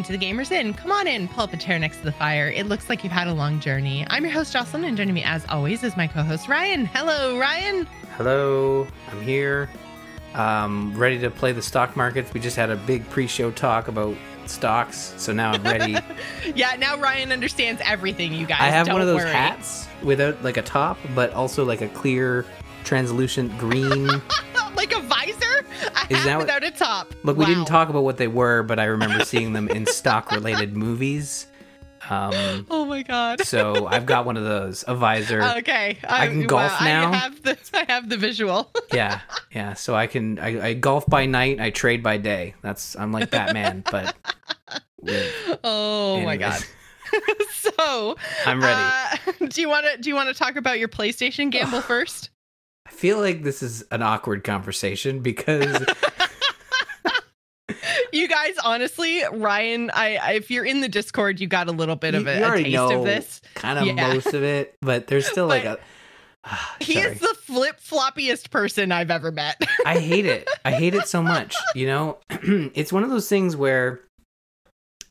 Welcome to the Gamers Inn. Come on in, pull up a chair next to the fire. It looks like you've had a long journey. I'm your host, Jocelyn, and joining me as always is my co host, Ryan. Hello, Ryan. Hello, I'm here. Um, ready to play the stock markets. We just had a big pre show talk about stocks, so now I'm ready. yeah, now Ryan understands everything, you guys. I have Don't one of those worry. hats without like a top, but also like a clear, translucent green. like a visor? A Is hat what- without a top. Look, we didn't talk about what they were, but I remember seeing them in stock related movies. Um, Oh my god. so I've got one of those, a visor. Okay, I can golf wow, now. I have the I have the visual. yeah, yeah. So I can I, I golf by night, I trade by day. That's I'm like Batman, but with, oh my god. so I'm ready. uh, do you want to do you want to talk about your PlayStation gamble first? I feel like this is an awkward conversation because You guys, honestly, Ryan, I, I if you're in the Discord, you got a little bit of a, you a already taste know of this. kind of Yeah. most of it, but there's still like But a. He Sorry. is the flip floppiest person I've ever met. I hate it. I hate it so much. You know, it's one of those things where,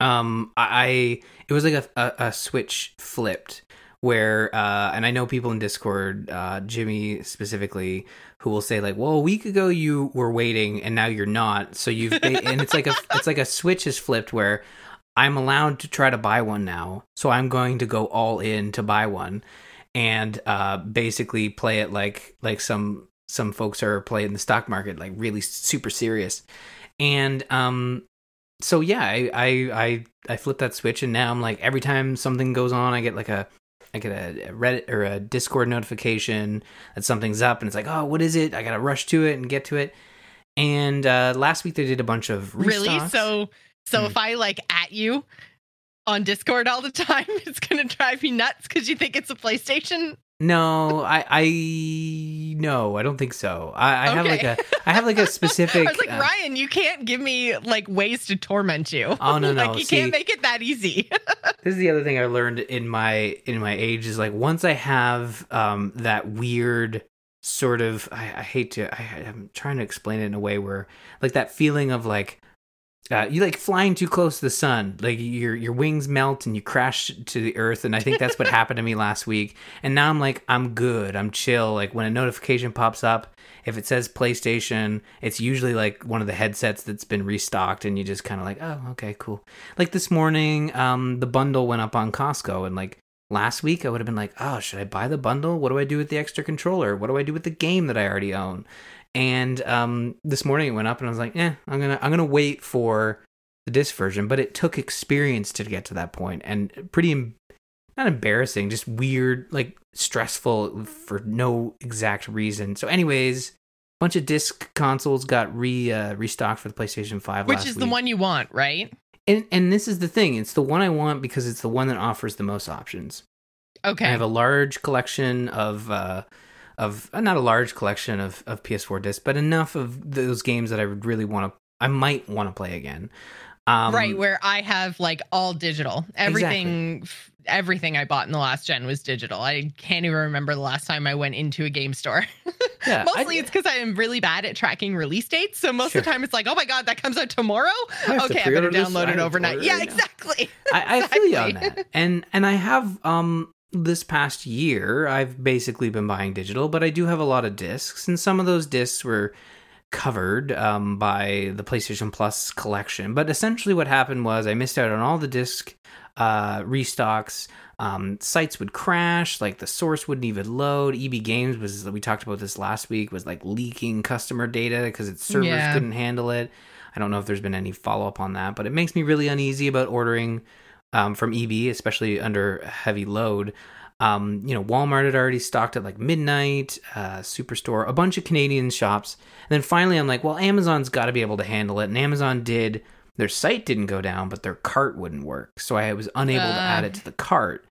um, I, I it was like a, a a switch flipped where, uh, and I know people in Discord, uh, Jimmy specifically, who will say like, "Well, a week ago you were waiting and now you're not." So you've ba- and it's like a it's like a switch is flipped where. I'm allowed to try to buy one now, so I'm going to go all in to buy one, and uh, basically play it like like some some folks are playing the stock market like really super serious and um so yeah i i i, I flip that switch and now i'm like every time something goes on i get like a i get a reddit or a discord notification that something's up and it's like oh what is it i gotta rush to it and get to it and uh last week they did a bunch of really? So so Hmm. if I like at you on Discord all the time, it's gonna drive me nuts because you think it's a PlayStation. No i i no i don't think so i, I have like a i have like a specific I was like, uh, Ryan, you can't give me like ways to torment you. Oh, no, no, like you see- can't make it that easy. this is the other thing I learned in my in my age is like once I have um that weird sort of I, I hate to I, I'm trying to explain it in a way where like that feeling of like uh, you like flying too close to the sun like your your wings melt and you crash to the earth and i think that's what happened to me last week. And now i'm like i'm good i'm chill. Like when a notification pops up if it says playstation it's usually like one of the headsets that's been restocked and you just kind of like oh okay cool. Like this morning um the bundle went up on costco and like last week i would have been like oh should i buy the bundle? What do i do with the extra controller? What do i do with the game that i already own and um this morning it went up and i was like eh i'm gonna i'm gonna wait for the disc version but it took experience to get to that point and pretty em- not embarrassing just weird like stressful for no exact reason so anyways bunch of disc consoles got re uh, restocked for the playstation 5 Which is the week. one you want, right? and and this is the thing it's the one i want because it's the one that offers the most options Okay. I have a large collection of uh of uh, not a large collection of of PS4 discs, but enough of those games that I would really want to I might want to play again. Um right where I have like all digital. Everything f- everything I bought in the last gen was digital. I can't even remember the last time I went into a game store. yeah, Mostly I, it's because I am really bad at tracking release dates. So most of the time it's like, oh my god, that comes out tomorrow. I have to okay, I better download it overnight. Yeah, right exactly. I, I feel you on that. And and I have um this past year I've basically been buying digital, but I do have a lot of discs and some of those discs were covered um, by the PlayStation Plus collection. But essentially, what happened was I missed out on all the disc uh, restocks. Um, sites would crash, like the source wouldn't even load. EB Games was we talked about this last week was like leaking customer data because its servers Yeah. couldn't handle it. I don't know if there's been any follow up on that, but it makes me really uneasy about ordering um, from EB, especially under heavy load. Um, you know, Walmart had already stocked at like midnight, uh, Superstore, a bunch of Canadian shops. And then finally, I'm like, well, Amazon's got to be able to handle it. And Amazon did. Their site didn't go down, but their cart wouldn't work. So I was unable to add Uh. it to the cart.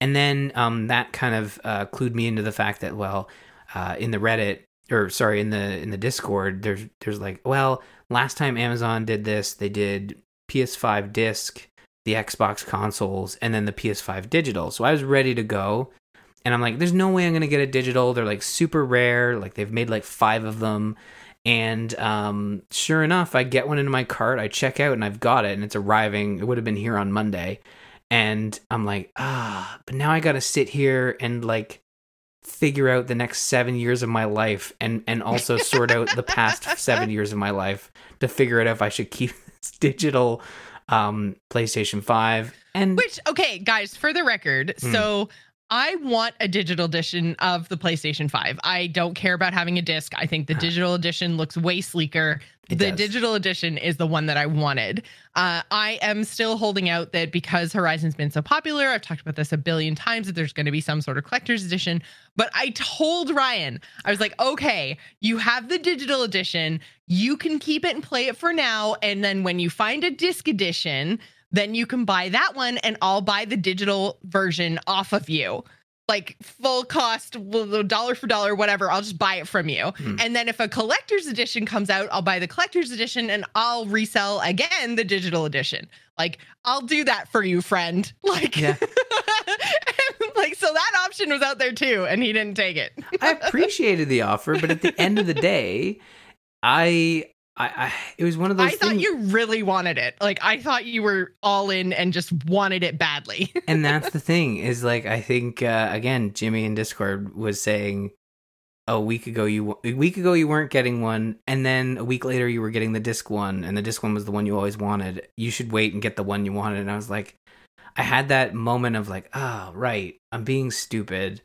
And then um, that kind of uh, clued me into the fact that, well, uh, in the Reddit, or sorry, in the in the Discord, there's there's like, well, last time Amazon did this, they did PS5 disc, the Xbox consoles, and then the PS5 digital. So I was ready to go. And I'm like, there's no way I'm going to get a digital. They're like super rare. Like they've made like five of them. And um, sure enough, I get one into my cart. I check out and I've got it, and it's arriving. It would have been here on Monday, and I'm like, ah, but now I got to sit here and like figure out the next seven years of my life, and and also sort out the past seven years of my life to figure out if I should keep this digital um PlayStation 5 and Which okay, guys, for the record, Hmm. so I want a digital edition of the PlayStation 5. I don't care about having a disc. I think the digital edition looks way sleeker. It the does. digital edition is the one that I wanted. Uh, I am still holding out that because Horizon's been so popular, I've talked about this a billion times, that there's going to be some sort of collector's edition. But I told Ryan, I was like, okay, you have the digital edition. You can keep it and play it for now. And then when you find a disc edition, then you can buy that one and I'll buy the digital version off of you. Like full cost, dollar for dollar, whatever. I'll just buy it from you. Hmm. And then if a collector's edition comes out, I'll buy the collector's edition and I'll resell again the digital edition. Like I'll do that for you, friend. Like, Yeah. like so that option was out there too, and he didn't take it. I appreciated the offer, but at the end of the day, I, I, I it was one of those I thought you really wanted it. Like I thought you were all in and just wanted it badly. and that's the thing is like I think uh, again Jimmy in Discord was saying a week ago you a week ago you weren't getting one, and then a week later you were getting the disc one, and the disc one was the one you always wanted. You should wait and get the one you wanted, and I was like, I had that moment of like, oh right, I'm being stupid.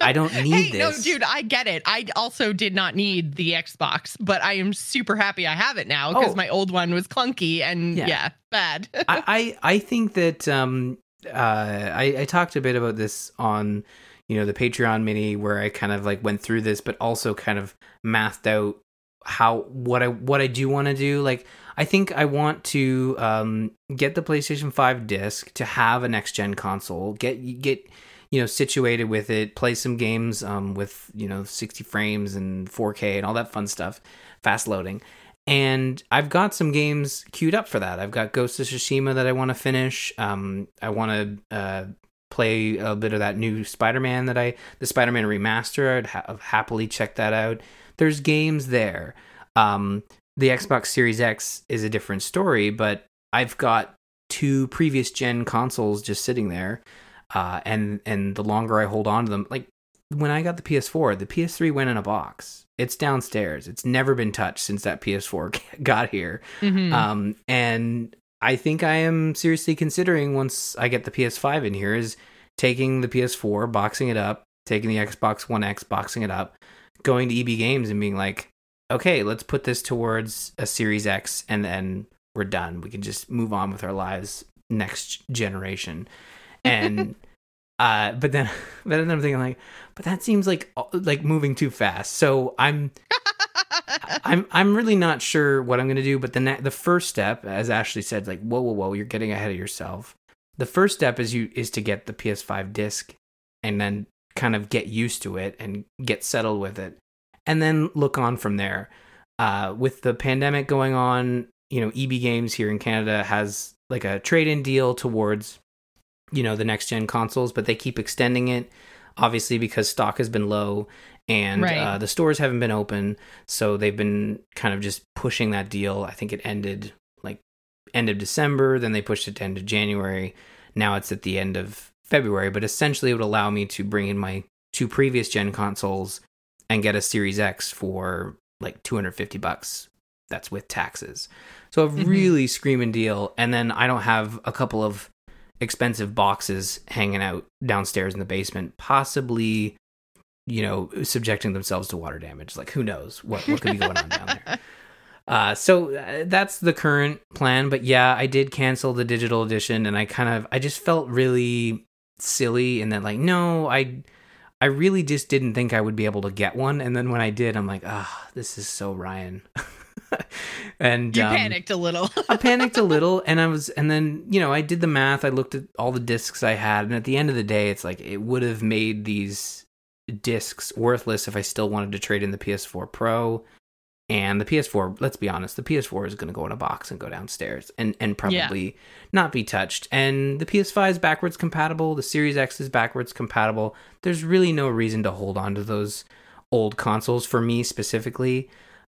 I don't need hey, no, this. dude, I get it. I also did not need the Xbox, but I am super happy I have it now because Oh. my old one was clunky and Yeah. yeah, bad. I, I I think that um uh I, I talked a bit about this on you know the Patreon mini where I kind of like went through this but also kind of mathed out how what I what I do want to do like I think I want to um get the PlayStation 5 disc to have a next gen console get get you know situated with it play some games um with you know 60 frames and 4K and all that fun stuff fast loading and I've got some games queued up for that. I've got Ghost of Tsushima that I want to finish. Um, I want to uh, play a bit of that new Spider-Man that I, the Spider-Man remaster. I'd ha- happily check that out. There's games there. Um, the Xbox Series X is a different story, but I've got two previous gen consoles just sitting there, uh, and and the longer I hold on to them, like when I got the PS4, the PS3 went in a box. It's downstairs. It's never been touched since that PS4 got here. Mhm. Um, and I think I am seriously considering once I get the PS5 in here is taking the PS4, boxing it up, taking the Xbox One X, boxing it up, going to EB Games and being like, okay, let's put this towards a Series X, and then we're done. We can just move on with our lives next generation. And uh, but then, but then I'm thinking like, but that seems like like moving too fast. So I'm I'm I'm really not sure what I'm going to do, but the ne- the first step, as Ashley said, like whoa whoa whoa, you're getting ahead of yourself. The first step is you is to get the PS5 disc, and then kind of get used to it and get settled with it, and then look on from there. Uh, with the pandemic going on, you know, EB Games here in Canada has like a trade in deal towards, you know, the next gen consoles, but they keep extending it, obviously because stock has been low and Right. uh, the stores haven't been open, so they've been kind of just pushing that deal. I think it ended like end of December, then they pushed it to end of January. Now it's at the end of February, but essentially it would allow me to bring in my two previous gen consoles and get a Series X for like 250 bucks. That's with taxes. So a Mhm. really screaming deal. And then I don't have a couple of expensive boxes hanging out downstairs in the basement, possibly, you know, subjecting themselves to water damage. Like who knows what, what could be going on down there. Uh, so uh, that's the current plan. But yeah, I did cancel the digital edition, and I kind of I just felt really silly, in that, like no, I I really just didn't think I would be able to get one, and then when I did, I'm like, ah, this is so Ryan. and you um, panicked a little. I panicked a little, and I was, and then you know, I did the math. I looked at all the discs I had, and at the end of the day, it's like it would have made these discs worthless if I still wanted to trade in the PS4 Pro and the PS4. Let's be honest, the PS4 is going to go in a box and go downstairs, and and probably not be touched. And the PS5 is backwards compatible. The Series X is backwards compatible. There's really no reason to hold on to those old consoles for me specifically.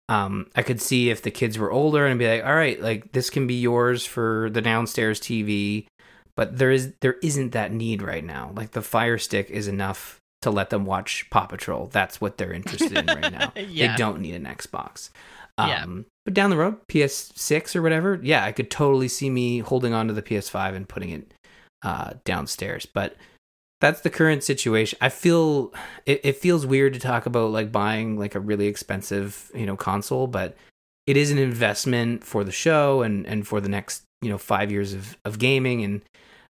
Um, I could see if the kids were older and be like, all right, like this can be yours for the downstairs TV. But there is there isn't that need right now. Like the Fire Stick is enough to let them watch Paw Patrol. That's what they're interested in right now. Yeah. They don't need an Xbox. Yeah. Um, But down the road, PS6 or whatever, yeah, I could totally see me holding on to the PS5 and putting it uh, downstairs. But that's the current situation. I feel it, it feels weird to talk about like buying like a really expensive, you know, console, but it is an investment for the show and and for the next, you know, 5 years of of gaming and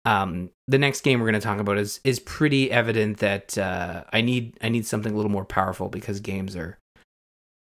um the next game we're going to talk about is is pretty evident that uh I need I need something a little more powerful because games are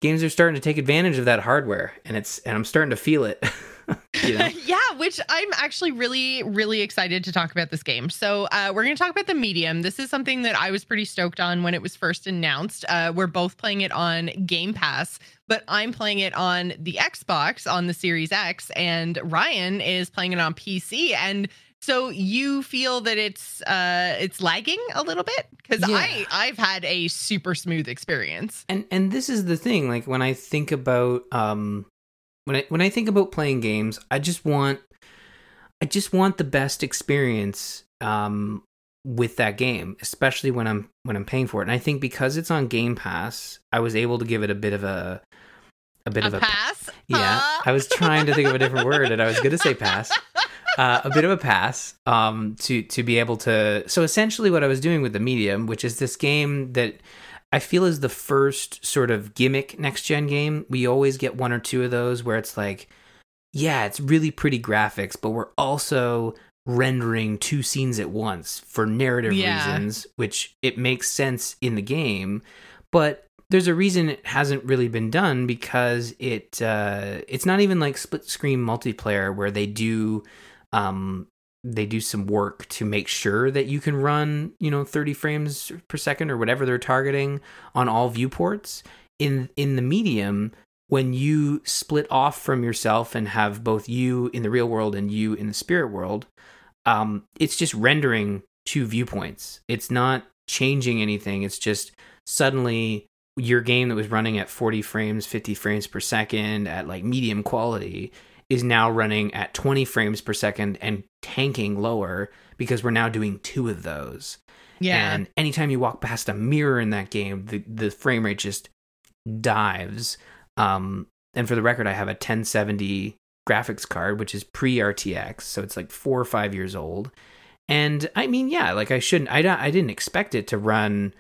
games are starting to take advantage of that hardware and it's and I'm starting to feel it. you know? yeah, which I'm actually really, really excited to talk about this game. So, uh, we're going to talk about the medium. This is something that I was pretty stoked on when it was first announced. Uh, we're both playing it on Game Pass, but I'm playing it on the Xbox on the Series X, and Ryan is playing it on PC. And so you feel that it's uh it's lagging a little bit because Yeah. I I've had a super smooth experience. and and this is the thing like when i think about um when i when i think about playing games i just want i just want the best experience um with that game especially when i'm when i'm paying for it and i think because it's on game pass i was able to give it a bit of a a bit A of a pass? yeah Huh? i was trying to think of a different word and i was gonna say pass uh, a bit of a pass um, to to be able to. So essentially, what I was doing with the medium, which is this game that I feel is the first sort of gimmick next gen game. We always get one or two of those where it's like, yeah, it's really pretty graphics, but we're also rendering two scenes at once for narrative Yeah. reasons, which it makes sense in the game, but there's a reason it hasn't really been done because it uh, it's not even like split screen multiplayer where they do um, they do some work to make sure that you can run you know 30 frames per second or whatever they're targeting on all viewports. In in the medium when you split off from yourself and have both you in the real world and you in the spirit world um, it's just rendering two viewpoints. It's not changing anything. It's just suddenly your game that was running at 40 frames 50 frames per second at like medium quality is now running at 20 frames per second and tanking lower because we're now doing two of those Yeah. and anytime you walk past a mirror in that game, the, the frame rate just dives. Um, and for the record, I have a 1070 graphics card, which is pre RTX, so it's like four or five years old. And I mean, yeah, like I shouldn't, I, don't- I didn't expect it to run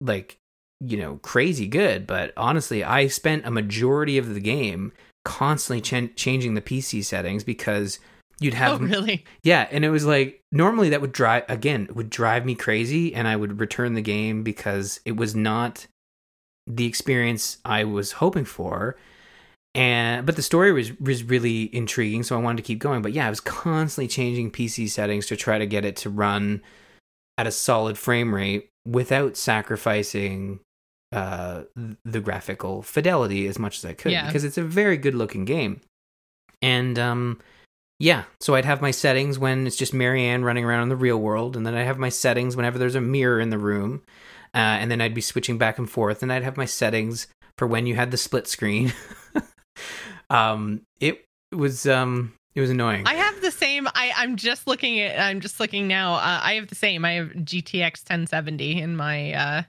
like, you know, crazy good, but honestly, I spent a majority of the game constantly ch- changing the PC settings because you'd have oh, really? yeah, and it was like normally that would drive again, it would drive me crazy and I would return the game because it was not the experience I was hoping for. And but the story was was really intriguing, so I wanted to keep going. But yeah, I was constantly changing PC settings to try to get it to run at a solid frame rate without sacrificing uh the graphical fidelity as much as I could Yeah. because it's a very good looking game. And um yeah, so I'd have my settings when it's just Marianne running around in the real world, and then I'd have my settings whenever there's a mirror in the room, uh, and then I'd be switching back and forth, and I'd have my settings for when you had the split screen. um, it was um, it was annoying. I have the same. I I'm just looking at. I'm just looking now. Uh, I have the same. I have GTX 1070 in my uh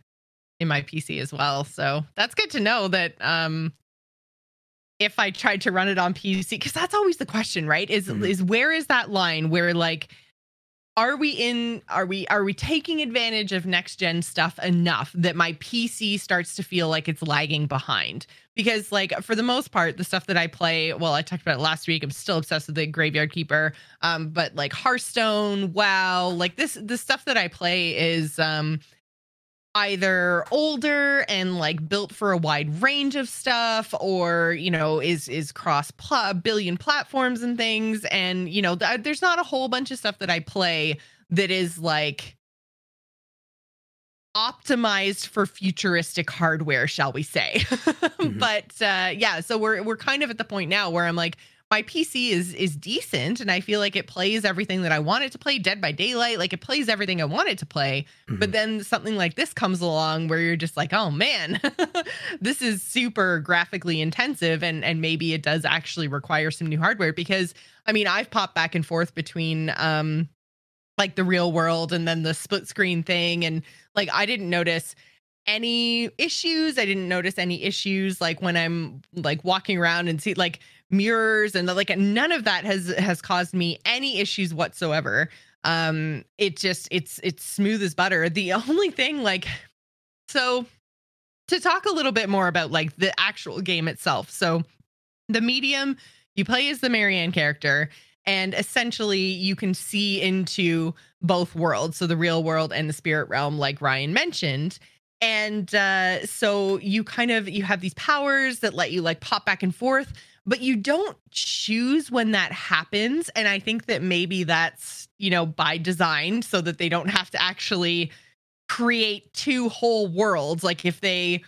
in my PC as well. So that's good to know that um if I tried to run it on PC because that's always the question, right? Is Mhm. is where is that line where like are we in are we are we taking advantage of next gen stuff enough that my PC starts to feel like it's lagging behind? Because like for the most part, the stuff that I play, well, I talked about it last week. I'm still obsessed with the Graveyard Keeper. Um, but like Hearthstone, WoW, like this the stuff that I play is um either older and like built for a wide range of stuff or you know is is cross pl- billion platforms and things. And you know th- there's not a whole bunch of stuff that i play that is like optimized for futuristic hardware shall we say. But uh yeah so we're we're kind of at the point now where i'm like my PC is is decent and I feel like it plays everything that I want it to play. Dead by Daylight, like it plays everything I want it to play. Mhm. But then something like this comes along where you're just like, oh man, this is super graphically intensive and and maybe it does actually require some new hardware because I mean I've popped back and forth between um like the real world and then the split screen thing and like I didn't notice any issues. I didn't notice any issues like when I'm like walking around and see like mirrors and like none of that has has caused me any issues whatsoever. Um it just it's it's smooth as butter. The only thing like so to talk a little bit more about like the actual game itself. So the medium you play as the Marianne character and essentially you can see into both worlds so the real world and the spirit realm like ryan mentioned and uh, so you kind of you have these powers that let you like pop back and forth but you don't choose when that happens and i think that maybe that's you know by design so that they don't have to actually create two whole worlds like if they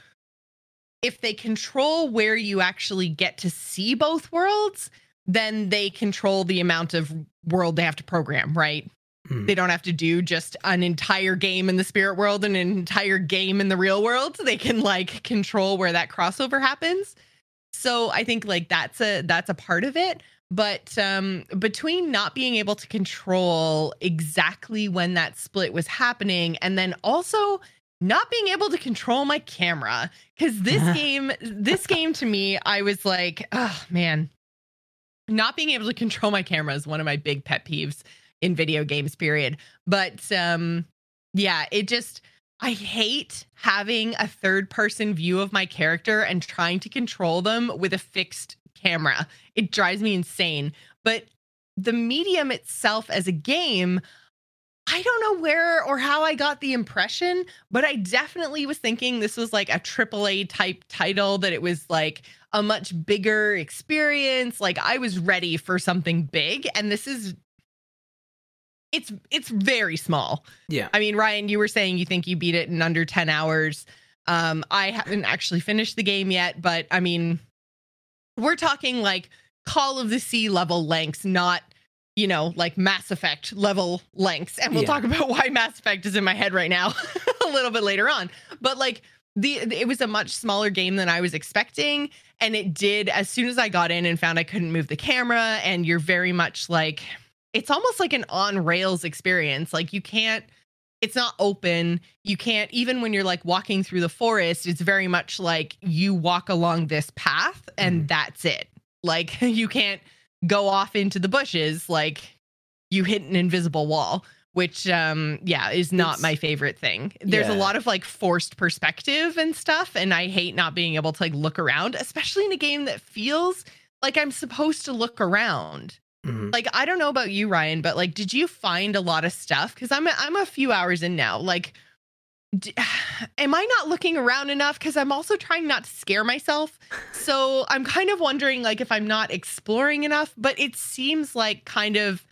if they control where you actually get to see both worlds then they control the amount of world they have to program, right? Mm. They don't have to do just an entire game in the spirit world and an entire game in the real world. So They can like control where that crossover happens. So I think like that's a that's a part of it. But um between not being able to control exactly when that split was happening and then also not being able to control my camera cuz this game this game to me I was like, oh man, not being able to control my camera is one of my big pet peeves in video games period but um yeah it just i hate having a third person view of my character and trying to control them with a fixed camera it drives me insane but the medium itself as a game I don't know where or how I got the impression, but I definitely was thinking this was like a AAA type title, that it was like a much bigger experience. Like I was ready for something big, and this is it's it's very small. Yeah. I mean, Ryan, you were saying you think you beat it in under 10 hours. Um, I haven't actually finished the game yet, but I mean, we're talking like Call of the Sea level lengths, not you know, like Mass Effect level lengths. And we'll Yeah. talk about why Mass Effect is in my head right now a little bit later on. But like the it was a much smaller game than I was expecting. And it did as soon as I got in and found I couldn't move the camera, and you're very much like it's almost like an on rails experience. Like you can't it's not open. You can't even when you're like walking through the forest, it's very much like you walk along this path and that's it. Like you can't go off into the bushes like you hit an invisible wall which um yeah is not It's- my favorite thing there's a lot of like forced perspective and stuff and i hate not being able to like look around especially in a game that feels like i'm supposed to look around Mhm. like i don't know about you ryan but like did you find a lot of stuff? Because i'm a, i'm a few hours in now. Like d- am i not looking around enough? Because i'm also trying not to scare myself. So i'm kind of wondering like if i'm not exploring enough but it seems like kind of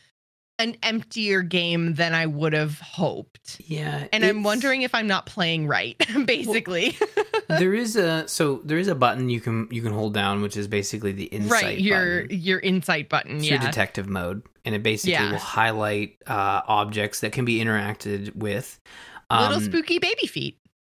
an emptier game than i would have hoped. Yeah. and i'm wondering if i'm not playing right basically there is a so there is a button you can you can hold down, which is basically the insight right your button. your insight button It's yeah your detective mode, and it basically Yeah. will highlight uh, objects that can be interacted with. little Um, spooky baby feet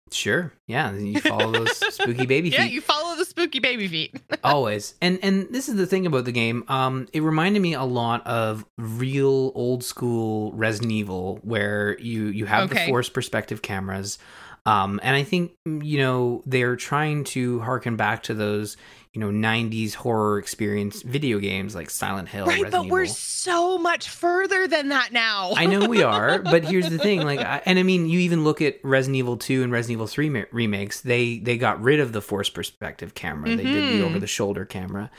Sure, yeah, you follow those spooky baby feet yeah you follow the spooky baby feet always. And and this is the thing about the game. Um, it reminded me a lot of real old school Resident Evil, where you you have Okay. the force perspective cameras. Um, and I think mm, you know they're trying to harken back to those you know '90s horror experience video games like Silent Hill, right Resident but we're so much further than that now I know we are, but here's the thing: like, I, and I mean, you even look at Resident Evil Two and Resident Evil Three remakes. They they got rid of the force perspective camera. They did the Mhm. over the shoulder camera.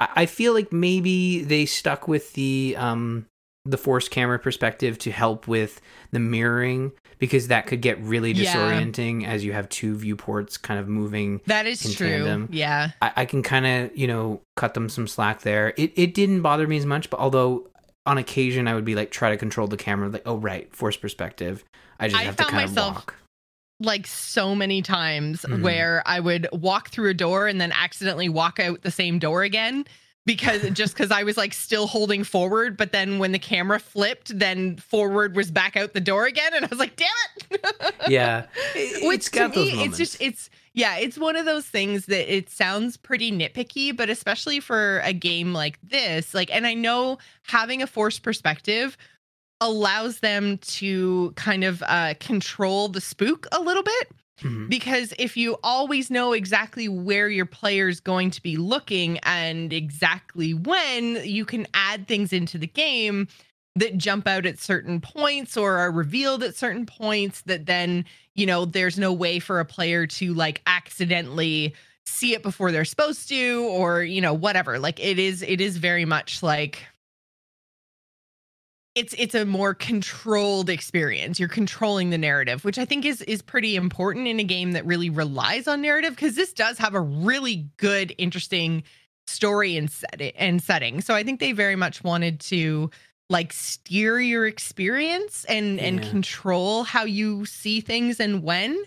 I, I feel like maybe they stuck with the um the force camera perspective to help with the mirroring because that could get really Yeah. disorienting as you have two viewports kind of moving that is true tandem. yeah I, I can kind of you know cut them some slack there. It it didn't bother me as much, but although on occasion I would be like try to control the camera, like oh right, force perspective. I just I have to kind myself- of walk. like so many times Mhm. where I would walk through a door and then accidentally walk out the same door again because just because I was like still holding forward, but then when the camera flipped, then forward was back out the door again, and I was like, "Damn it!" yeah, Which to me, it's just it's yeah, it's one of those things that it sounds pretty nitpicky, but especially for a game like this, like, and I know having a forced perspective allows them to kind of uh, control the spook a little bit Mm-hmm. Because if you always know exactly where your player's going to be looking and exactly when, you can add things into the game that jump out at certain points or are revealed at certain points that then, you know, there's no way for a player to like accidentally see it before they're supposed to or, you know, whatever. Like it is it is very much like it's it's a more controlled experience. You're controlling the narrative, which I think is is pretty important in a game that really relies on narrative because this does have a really good, interesting story and set and setting. So I think they very much wanted to like steer your experience and yeah. and control how you see things and when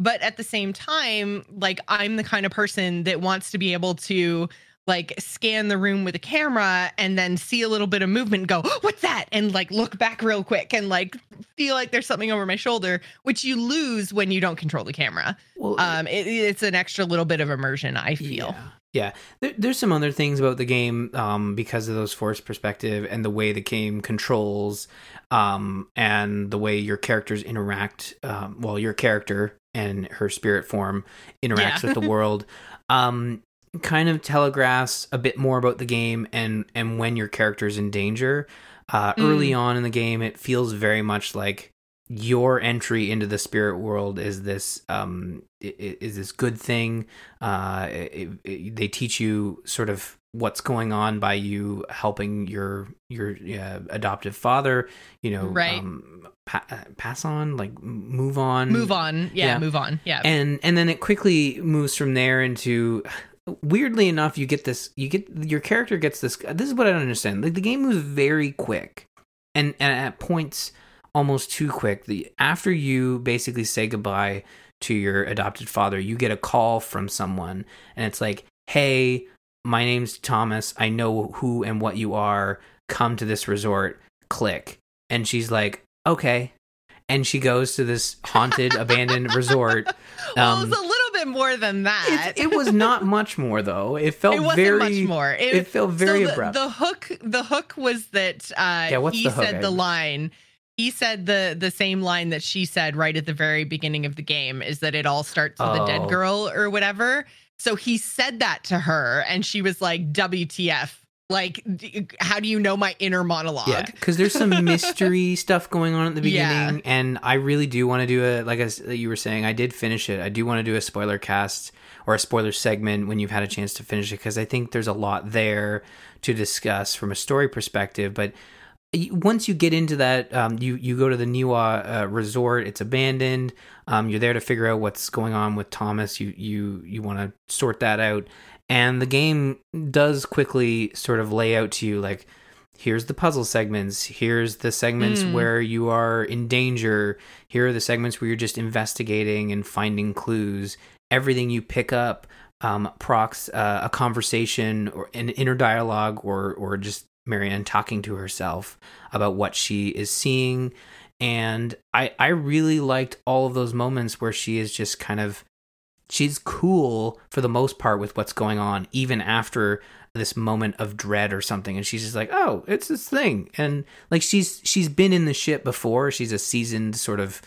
but at the same time like i'm the kind of person that wants to be able to like scan the room with a camera and then see a little bit of movement and go, oh, what's that? And like look back real quick and like feel like there's something over my shoulder, which you lose when you don't control the camera. Well, um, it, it's an extra little bit of immersion, I feel. Yeah. Yeah, there, there's some other things about the game um, because of those forced perspective and the way the game controls um, and the way your characters interact. Um, well, your character and her spirit form interacts yeah. with the world. Um, kind of telegraphs a bit more about the game and and when your character is in danger. Uh, mm. Early on in the game, it feels very much like your entry into the spirit world is this um is this good thing. Uh, it, it, they teach you sort of what's going on by you helping your your uh, adoptive father. You know, right. Um, pa- pass on, like move on, move on, yeah, yeah, move on, yeah, and and then it quickly moves from there into weirdly enough, you get this. You get your character gets this. This is what I don't understand. Like the game moves very quick, and, and at points almost too quick. The after you basically say goodbye to your adopted father, you get a call from someone, and it's like, "Hey, my name's Thomas. I know who and what you are. Come to this resort. Click." And she's like, "Okay." And she goes to this haunted, abandoned resort. well, um, little bit more than that. It, it was not much more though. It felt it wasn't very much more. It, it felt very so the, abrupt. The hook, the hook was that uh, yeah, what's he the hook? said the line. He said the the same line that she said right at the very beginning of the game is that it all starts with oh. a dead oh. girl or whatever. So he said that to her, and she was like, "WTF." Like how do you know my inner monologue yeah because there's some mystery stuff going on at the beginning yeah. and i really do want to do a like as you were saying i did finish it i do want to do a spoiler cast or a spoiler segment when you've had a chance to finish it because i think there's a lot there to discuss from a story perspective but once you get into that, um, you you go to the Niwa uh, resort. It's abandoned. Um, you're there to figure out what's going on with Thomas. You you you want to sort that out, and the game does quickly sort of lay out to you like, here's the puzzle segments, here's the segments mm. where you are in danger, here are the segments where you're just investigating and finding clues. Everything you pick up um, procs uh, a conversation or an inner dialogue or or just Marianne talking to herself about what she is seeing. And I, I really liked all of those moments where she is just kind of she's cool for the most part with what's going on, even after this moment of dread or something. And she's just like, oh, it's this thing. And like she's she's been in the shit before. She's a seasoned sort of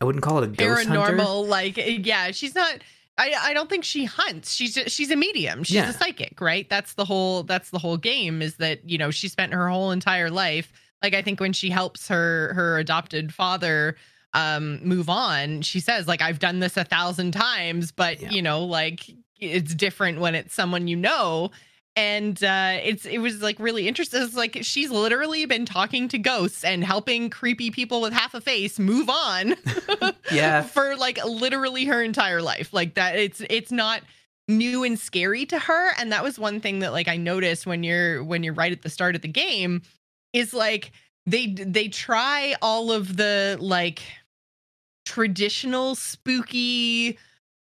I wouldn't call it a ghost paranormal. Hunter. Like yeah, she's not. I, I don't think she hunts. She's just, she's a medium. She's yeah. a psychic, right? That's the whole that's the whole game. Is that you know she spent her whole entire life. Like I think when she helps her her adopted father um move on she says like i've done this a thousand times but yeah. you know like it's different when it's someone you know. And uh it's it was like really interesting it's like she's literally been talking to ghosts and helping creepy people with half a face move on yeah. for like literally her entire life. Like that it's it's not new and scary to her and that was one thing that like i noticed when you're when you're right at the start of the game is like they they try all of the like traditional spooky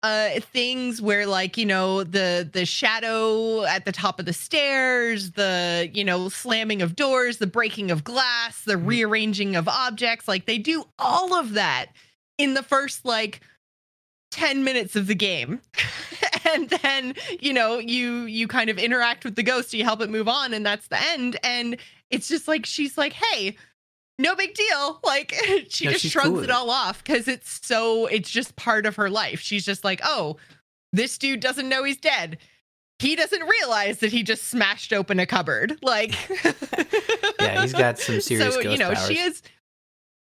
uh things where like you know the the shadow at the top of the stairs the you know slamming of doors the breaking of glass the Mhm. rearranging of objects. Like they do all of that in the first like 10 minutes of the game. And then you know you you kind of interact with the ghost you help it move on and that's the end. And it's just like she's like hey no big deal. Like she just shrugs cool. it all off because it's so it's just part of her life. She's just like oh this dude doesn't know he's dead. He doesn't realize that he just smashed open a cupboard. Like Yeah, he's got some serious so you know she is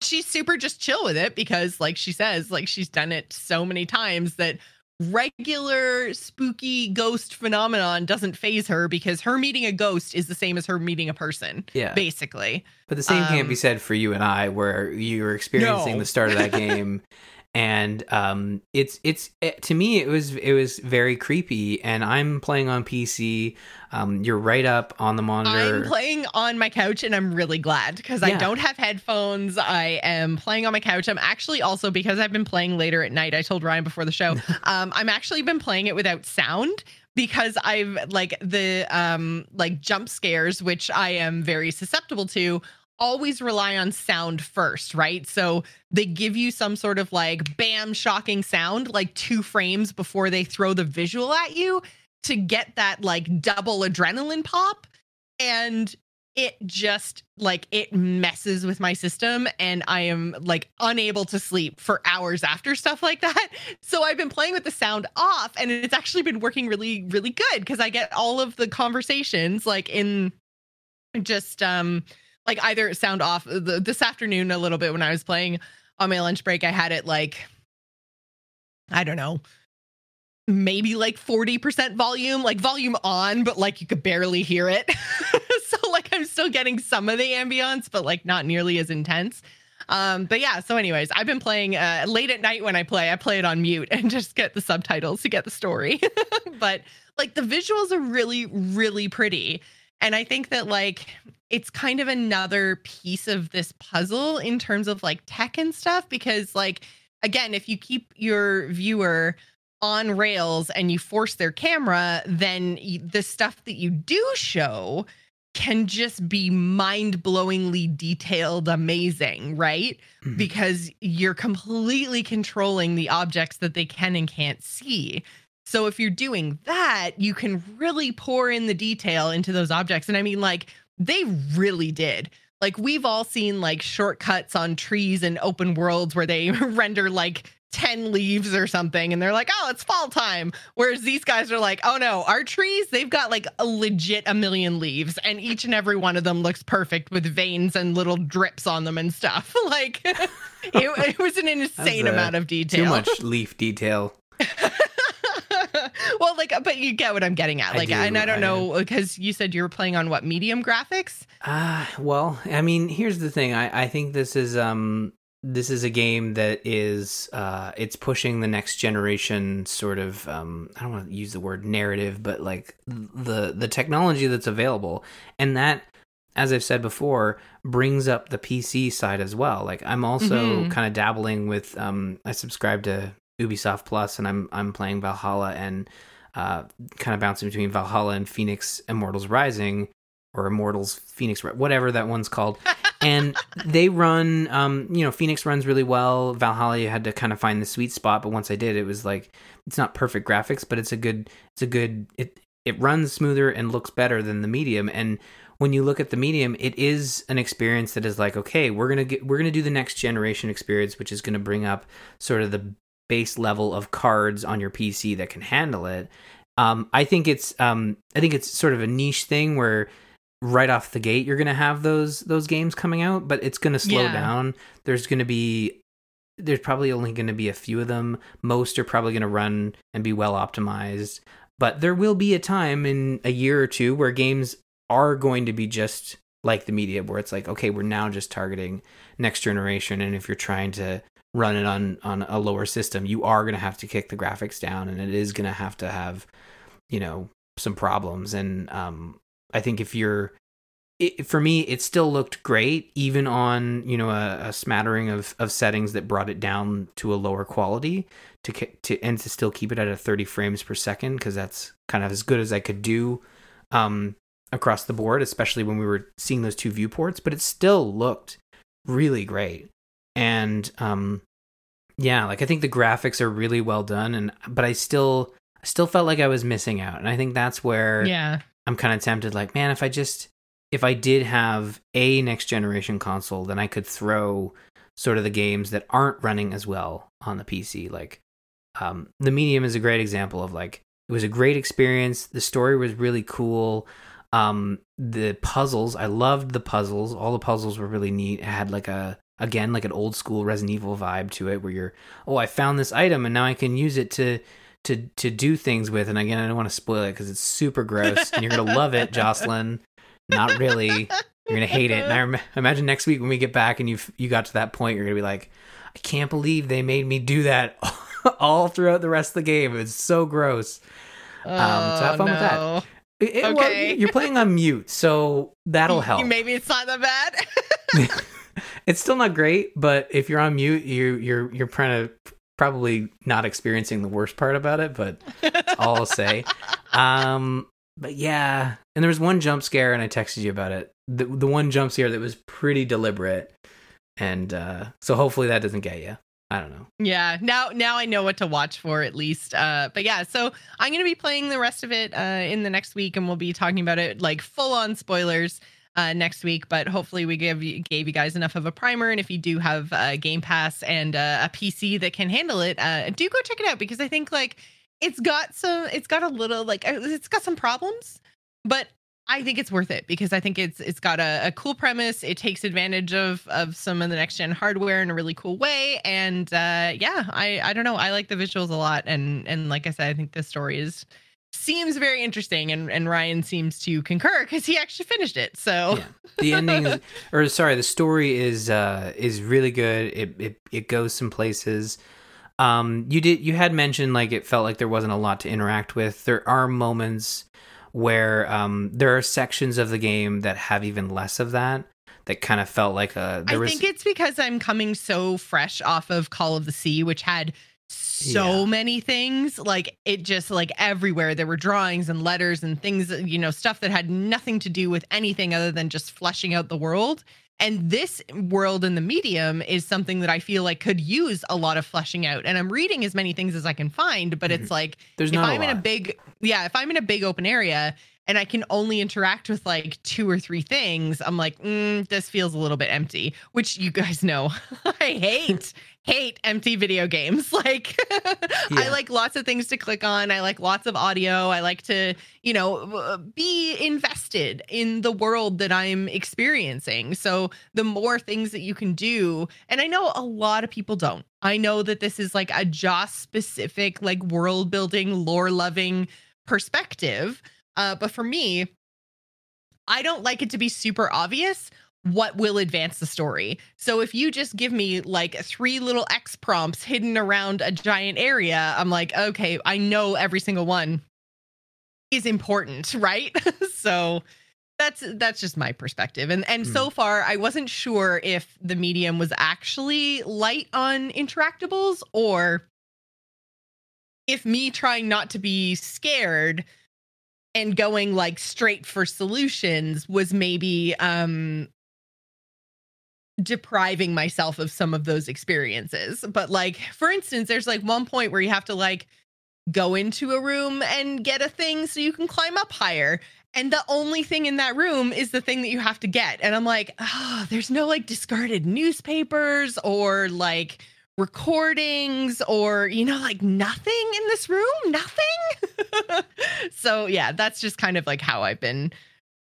she's super just chill with it because like she says like she's done it so many times that regular spooky ghost phenomenon doesn't phase her because her meeting a ghost is the same as her meeting a person Yeah, basically but the same can't be um, said for you and I, where you're experiencing No. the start of that game, and um, it's it's it, to me it was it was very creepy, and I'm playing on PC. Um, you're right up on the monitor. I'm playing on my couch and I'm really glad because I don't have headphones. I am playing on my couch. I'm actually also because I've been playing later at night. I told Ryan before the show. um, I'm actually been playing it without sound because I've like the um like jump scares, which I am very susceptible to. Always rely on sound first, right? So they give you some sort of like bam shocking sound like two frames before they throw the visual at you to get that like double adrenaline pop and it just like it messes with my system and i am like unable to sleep for hours after stuff like that so i've been playing with the sound off and it's actually been working really really good because i get all of the conversations like in just um like either sound off the, this afternoon a little bit when i was playing on my lunch break i had it like i don't know maybe like 40% volume, like volume on, but like you could barely hear it. so like I'm still getting some of the ambience, but like not nearly as intense. Um, but yeah, so anyways, I've been playing uh late at night when I play, I play it on mute and just get the subtitles to get the story. but like the visuals are really, really pretty. And I think that like it's kind of another piece of this puzzle in terms of like tech and stuff, because like again, if you keep your viewer on rails and you force their camera, then the stuff that you do show can just be mind blowingly detailed, amazing, right? Mhm. Because you're completely controlling the objects that they can and can't see. So if you're doing that, you can really pour in the detail into those objects. And I mean, like, they really did. Like, we've all seen like shortcuts on trees and open worlds where they render like 10 leaves or something and they're like, oh, it's fall time. Whereas these guys are like, oh no, our trees, they've got like a legit a million leaves and each and every one of them looks perfect with veins and little drips on them and stuff. like, it, it was an insane amount of detail. Too much leaf detail. well, like, but you get what I'm getting at. I Like, do, and I don't I- know because you said you were playing on what medium graphics. Ah, well, I mean, here's the thing. I, I think this is um this is a game that is uh it's pushing the next generation sort of um I don't want to use the word narrative, but like the the technology that's available. And that as I've said before, brings up the PC side as well. Like I'm also Mhm. kind of dabbling with um I subscribe to Ubisoft Plus and I'm I'm playing Valhalla and uh kind of bouncing between Valhalla and Fenyx Immortals Rising or Immortals Fenyx whatever that one's called. and they run um you know Fenyx runs really well. Valhalla you had to kind of find the sweet spot, but once I did it was like it's not perfect graphics, but it's a good it's a good it it runs smoother and looks better than the medium and when you look at the medium it is an experience that is like okay we're gonna get we're gonna do the next generation experience which is gonna bring up sort of the base level of cards on your pc that can handle it um, i think it's um, i think it's sort of a niche thing where right off the gate you're gonna have those those games coming out but it's gonna slow Yeah. down there's gonna be there's probably only going to be a few of them. Most are probably going to run and be well optimized. But there will be a time in a year or two where games are going to be just like the media, where it's like, okay, we're now just targeting next generation. And if you're trying to run it on, on a lower system, you are going to have to kick the graphics down and it is going to have to have, you know, some problems. And um, I think if you're it, for me, it still looked great, even on you know a, a, smattering of, of settings that brought it down to a lower quality to to and to still keep it at a 30 frames per second because that's kind of as good as I could do um, across the board, especially when we were seeing those two viewports. But it still looked really great, and um, yeah, like I think the graphics are really well done, and but I still I still felt like I was missing out, and I think that's where yeah I'm kind of tempted. Like, man, if I just if I did have a next generation console, then I could throw sort of the games that aren't running as well on the PC. Like, um, the Medium is a great example of like it was a great experience. The story was really cool. Um, the puzzles, I loved the puzzles. All the puzzles were really neat. It had like a again like an old school Resident Evil vibe to it, where you're oh I found this item and now I can use it to to to do things with. And again, I don't want to spoil it because it's super gross, and you're gonna love it, Jocelyn. Not really. You're gonna hate it. And I rem- imagine next week when we get back and you you got to that point, you're gonna be like, I can't believe they made me do that all throughout the rest of the game. It's so gross. Oh, um, so have fun no. with that. It, it, okay. Well, you're playing on mute, so that'll help. Maybe it's not that bad. It's still not great, but if you're on mute, you you're you're kind of probably not experiencing the worst part about it, but all I'll say. Um, but yeah, and there was one jump scare, and I texted you about it. The the one jump scare that was pretty deliberate, and uh, so hopefully that doesn't get you. I don't know. Yeah, now now I know what to watch for at least. Uh, but yeah, so I'm gonna be playing the rest of it uh, in the next week, and we'll be talking about it like full on spoilers uh, next week. But hopefully, we give you, gave you guys enough of a primer. And if you do have a Game Pass and uh, a PC that can handle it, uh, do go check it out because I think like it's got some, it's got a little like uh, it's got some problems, but I think it's worth it because I think it's it's got a, a, cool premise. It takes advantage of of some of the next gen hardware in a really cool way, and uh, yeah, I I don't know. I like the visuals a lot, and and like I said, I think the story is seems very interesting and, and Ryan seems to concur because he actually finished it. So yeah. the ending is, or sorry, the story is uh is really good. It it it goes some places. Um you did you had mentioned like it felt like there wasn't a lot to interact with. There are moments where um there are sections of the game that have even less of that that kind of felt like a I was... think it's because I'm coming so fresh off of Call of the Sea which had so yeah. many things like it just like everywhere there were drawings and letters and things you know stuff that had nothing to do with anything other than just fleshing out the world and this world in the medium is something that I feel like could use a lot of fleshing out. And I'm reading as many things as I can find, but mm-hmm. it's like There's if I'm a in a big yeah, if I'm in a big open area and I can only interact with like two or three things, I'm like, mm, this feels a little bit empty, which you guys know I hate hate empty video games. Like yeah. I like lots of things to click on. I like lots of audio. I like to, you know, be invested in the world that I'm experiencing. So the more things that you can do, and I know a lot of people don't. I know that this is like a Joss specific, like world building, lore loving perspective. Uh, but for me, I don't like it to be super obvious what will advance the story. So if you just give me like three little X prompts hidden around a giant area, I'm like, okay, I know every single one is important, right? so that's that's just my perspective. And and mm. so far I wasn't sure if the medium was actually light on interactables or if me trying not to be scared and going like straight for solutions was maybe um depriving myself of some of those experiences. But like for instance, there's like one point where you have to like go into a room and get a thing so you can climb up higher. And the only thing in that room is the thing that you have to get. And I'm like, oh, there's no like discarded newspapers or like recordings or, you know, like nothing in this room, nothing. so yeah, that's just kind of like how I've been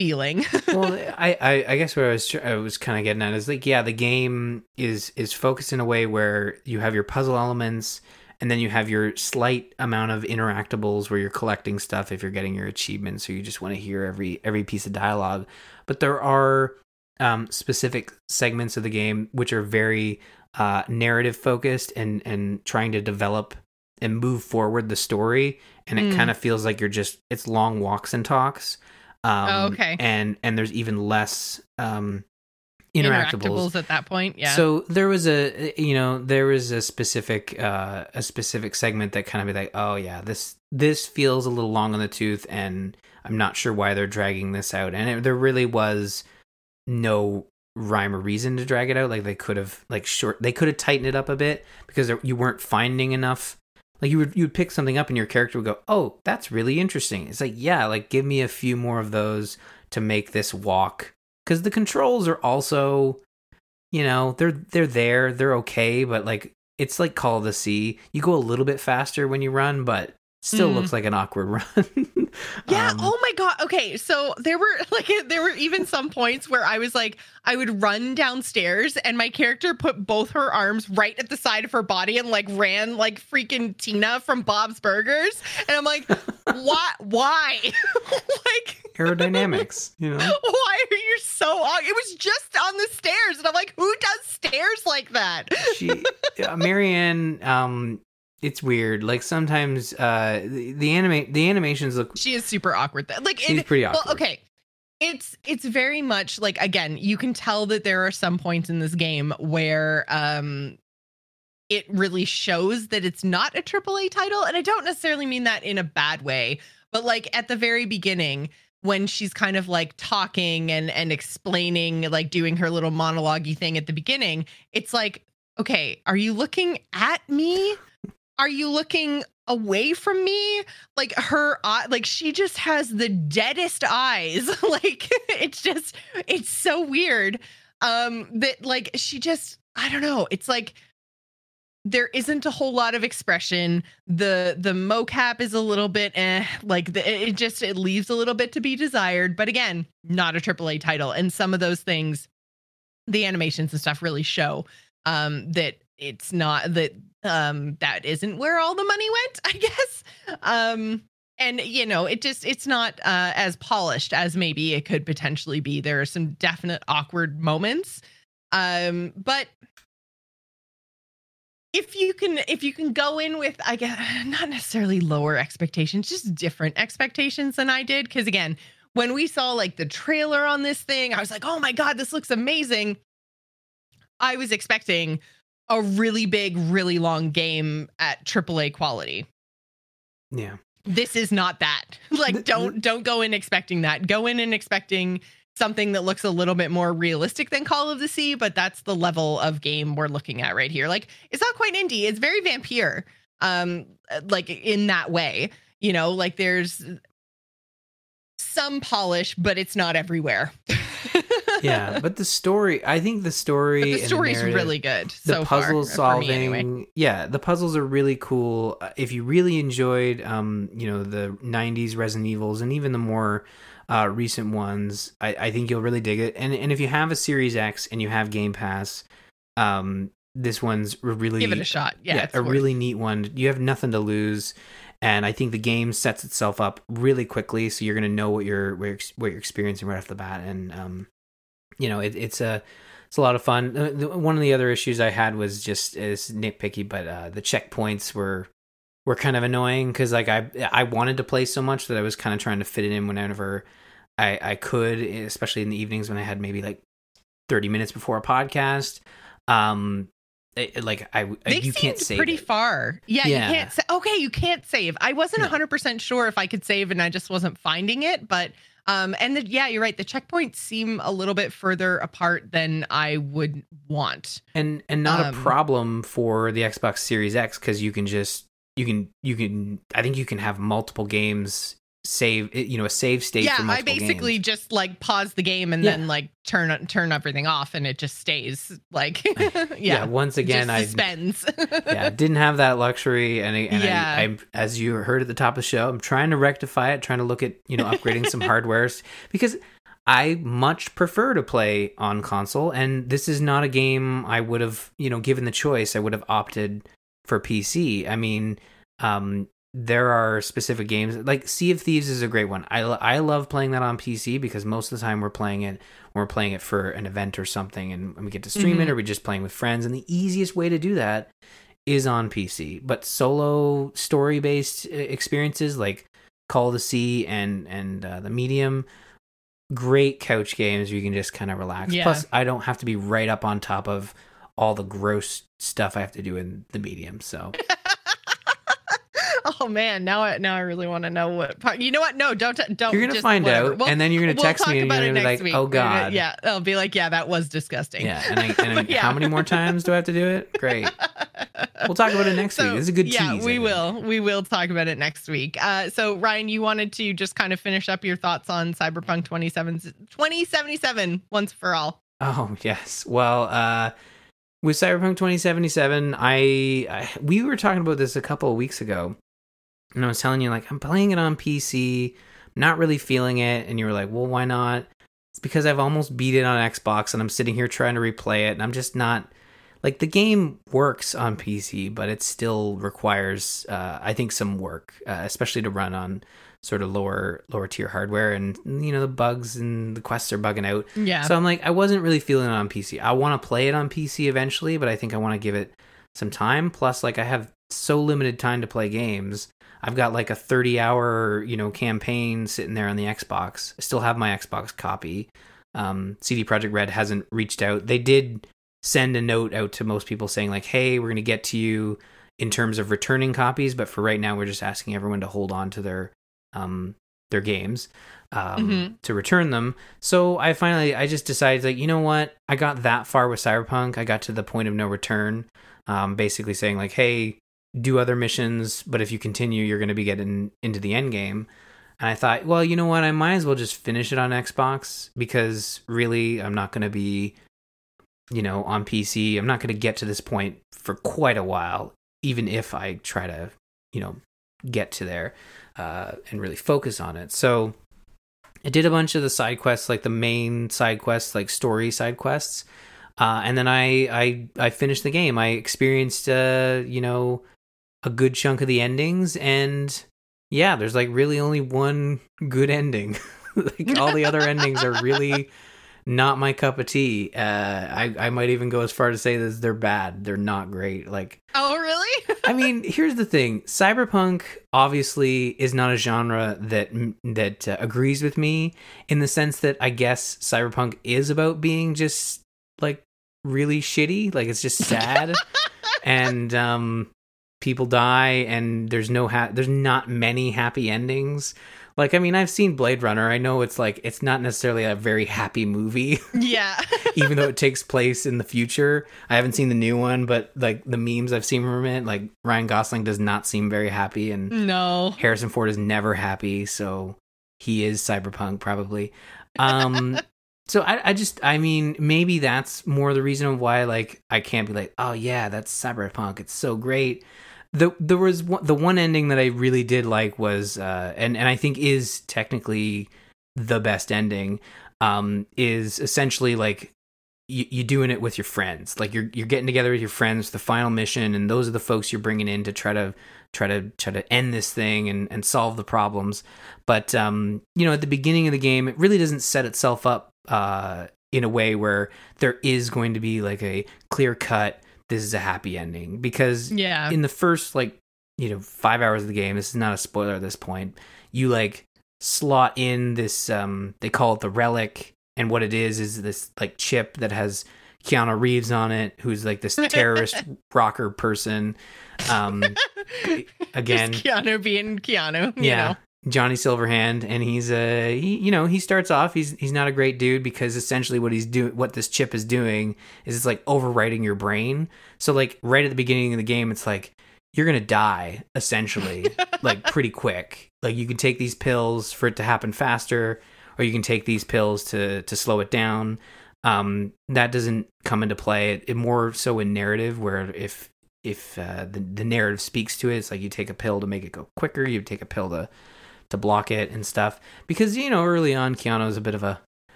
feeling. well, I, I, I guess what I was I was kind of getting at is like yeah, the game is is focused in a way where you have your puzzle elements and then you have your slight amount of interactables where you're collecting stuff if you're getting your achievements or you just want to hear every every piece of dialogue. But there are um, specific segments of the game which are very uh, narrative focused and and trying to develop and move forward the story and it mm. kind of feels like you're just it's long walks and talks Um, Oh, okay. And and there's even less um, interactables. at that point. Yeah. So there was a you know there was a specific uh, a specific segment that kind of be like oh yeah this this feels a little long on the tooth and I'm not sure why they're dragging this out and it, there really was no rhyme or reason to drag it out like they could have like short they could have tightened it up a bit because there, you weren't finding enough like you would you would pick something up and your character would go oh that's really interesting. It's like yeah like give me a few more of those to make this walk. Because the controls are also you know they're they're there they're okay but like it's like call of the sea you go a little bit faster when you run but still Mm. looks like an awkward run Yeah. Um, oh my god. Okay. So there were like there were even some points where I was like I would run downstairs and my character put both her arms right at the side of her body and like ran like freaking Tina from Bob's Burgers. And I'm like, why? Why? like, aerodynamics you know why are you so? It was just on the stairs, and I'm like, who does stairs like that? she uh, marianne um it's weird like sometimes uh the, the anime the animations look She is super awkward. Though. Like, she's it, pretty well, awkward okay. It's it's very much like again, you can tell that there are some points in this game where um it really shows that it's not a AAA title, and I don't necessarily mean that in a bad way, but like at the very beginning when she's kind of like talking and and explaining like doing her little monologue thing at the beginning, it's like, okay, are you looking at me? Are you looking away from me? like her eye like she just has the deadest eyes. Like it's just it's so weird. Um that like she just i don't know. It's like there isn't a whole lot of expression. The the mocap is a little bit eh like the, it just it leaves a little bit to be desired. But again not a aaa title. And some of those things the animations and stuff really show um that it's not that um that isn't where all the money went i guess. Um and you know it just it's not uh as polished as maybe it could potentially be. There are some definite awkward moments um but if you can if you can go in with i guess not necessarily lower expectations just different expectations than i did. Because again when we saw like the trailer on this thing i was like oh my god this looks amazing. I was expecting a really big really long game at aaa quality. Yeah. This is not that. Like don't don't go in expecting that. Go in and expecting something that looks a little bit more realistic than call of the sea but that's the level of game we're looking at right here. Like it's not quite indie. It's very Vampyr um like in that way. You know like there's some polish but it's not everywhere. Yeah but the story i think the story but the story's narrative- really good the so puzzle far, solving anyway. yeah the puzzles are really cool. Uh, if you really enjoyed um you know the 90s resident evils and even the more uh recent ones i i think you'll really dig it. And and if you have a series x and you have game pass um this one's really give it a shot. Yeah, it's a really neat one. You have nothing to lose and I think the game sets itself up really quickly, so you're going to know what you're what you're, what you're experiencing right off the bat, and um, you know it, it's a it's a lot of fun. Uh, One of the other issues I had was just is nitpicky, but uh, the checkpoints were were kind of annoying because like I I wanted to play so much that I was kind of trying to fit it in whenever I I could, especially in the evenings when I had maybe like thirty minutes before a podcast. Um, it, it, like I They you can't save pretty it. far. Yeah, Yeah. you can't. Sa- okay, you can't save. I wasn't No. hundred percent sure if I could save, and I just wasn't finding it. But um, and the, yeah, you're right. The checkpoints seem a little bit further apart than I would want. and and not Um, a problem for the Xbox Series X because you can just you can you can I think you can have multiple games save you know a save state yeah, I basically games. just like pause the game and Yeah. then like turn turn everything off, and it just stays like yeah. yeah, once again I suspends. yeah didn't have that luxury and, I, and Yeah. I, I as you heard at the top of the show I'm trying to rectify it trying to look at you know upgrading some hardwares because I much prefer to play on console and this is not a game I would have you know given the choice I would have opted for PC I mean um there are specific games like Sea of Thieves is a great one. I, I love playing that on PC because most of the time we're playing it when we're playing it for an event or something and, we get to stream it Mhm. or we're just playing with friends and the easiest way to do that is on PC. But solo story based experiences like Call of the Sea and and uh, the Medium great couch games where you can just kind of relax. Yeah. Plus, I don't have to be right up on top of all the gross stuff I have to do in the medium. So Oh man, now I now I really want to know what part. You know what? No, don't don't. you're gonna just find whatever. out, We'll- and then you're gonna we'll text me, and you're gonna be like, week. "Oh We're gonna- God." yeah, I'll be like, yeah, that was disgusting. yeah. And, I, and Yeah. how many more times do I have to do it? Great. We'll talk about it next So, week. This is a good yeah, tease. I we will. We will talk about it next week. Uh, so, Ryan, you wanted to just kind of finish up your thoughts on Cyberpunk 27, 2077 once for all. Oh yes. Well, uh, with Cyberpunk 2077, I, I we were talking about this a couple of weeks ago, and I was telling you like I'm playing it on PC, not really feeling it, and you were like, well, why not? It's because I've almost beat it on Xbox, and I'm sitting here trying to replay it, and I'm just not like the game works on PC, but it still requires, uh, I think, some work, uh, especially to run on sort of lower lower tier hardware, and you know the bugs and the quests are bugging out. Yeah. So I'm like, I wasn't really feeling it on PC. I want to play it on PC eventually, but I think I want to give it some time. Plus, like, I have so limited time to play games. I've got like a 30 hour, you know, campaign sitting there on the Xbox. I still have my Xbox copy. Um, CD Projekt Red hasn't reached out. They did send a note out to most people saying like, "Hey, we're going to get to you in terms of returning copies, but for right now, we're just asking everyone to hold on to their um their games um Mhm. to return them." So I finally I just decided like, you know what? I got that far with Cyberpunk. I got to the point of no return. Um basically saying like, "Hey, do other missions, but if you continue, you're going to be getting into the end game." And I thought, well, you know what? I might as well just finish it on Xbox because really, I'm not going to be, you know, on PC. I'm not going to get to this point for quite a while, even if I try to, you know, get to there uh, and really focus on it. So I did a bunch of the side quests, like the main side quests, like story side quests. Uh, and then I, I I finished the game. I experienced uh, you know, a good chunk of the endings and yeah, there's like really only one good ending. like all the other endings are really not my cup of tea. Uh, I I might even go as far to say that they're bad. They're not great. Like oh, really? I mean, here's the thing: cyberpunk obviously is not a genre that that uh, agrees with me in the sense that I guess cyberpunk is about being just like really shitty. Like it's just sad, and um, people die, and there's no ha- there's not many happy endings. Like, I mean, I've seen Blade Runner. I know it's like it's not necessarily a very happy movie. yeah. even though it takes place in the future. I haven't seen the new one, but like the memes I've seen from it, like Ryan Gosling does not seem very happy, and no. Harrison Ford is never happy, so he is cyberpunk probably. Um, so I, I just, I mean, maybe that's more the reason of why, like, I can't be like, oh yeah, that's cyberpunk. It's so great. The there was one, the one ending that I really did like was, uh, and and I think is technically the best ending. Um, is essentially like you, you doing it with your friends like you're you're getting together with your friends the final mission and those are the folks you're bringing in to try to try to try to end this thing and and solve the problems but um you know at the beginning of the game it really doesn't set itself up uh in a way where there is going to be like a clear cut this is a happy ending because Yeah. in the first like you know five hours of the game this is not a spoiler at this point you like slot in this um they call it the relic and what it is is this like chip that has keanu reeves on it who's like this terrorist rocker person um again Just Keanu being Keanu. you yeah know. Johnny silverhand and he's a he, you know he starts off he's he's not a great dude because essentially what he's doing what this chip is doing is it's like overwriting your brain. So like right at the beginning of the game it's like you're gonna die essentially like pretty quick. Like you can take these pills for it to happen faster or you can take these pills to to slow it down. Um that doesn't come into play. It, it more so in narrative where if if uh, the the narrative speaks to it it's like you take a pill to make it go quicker you take a pill to to block it and stuff. Because you know early on Keanu is a bit of a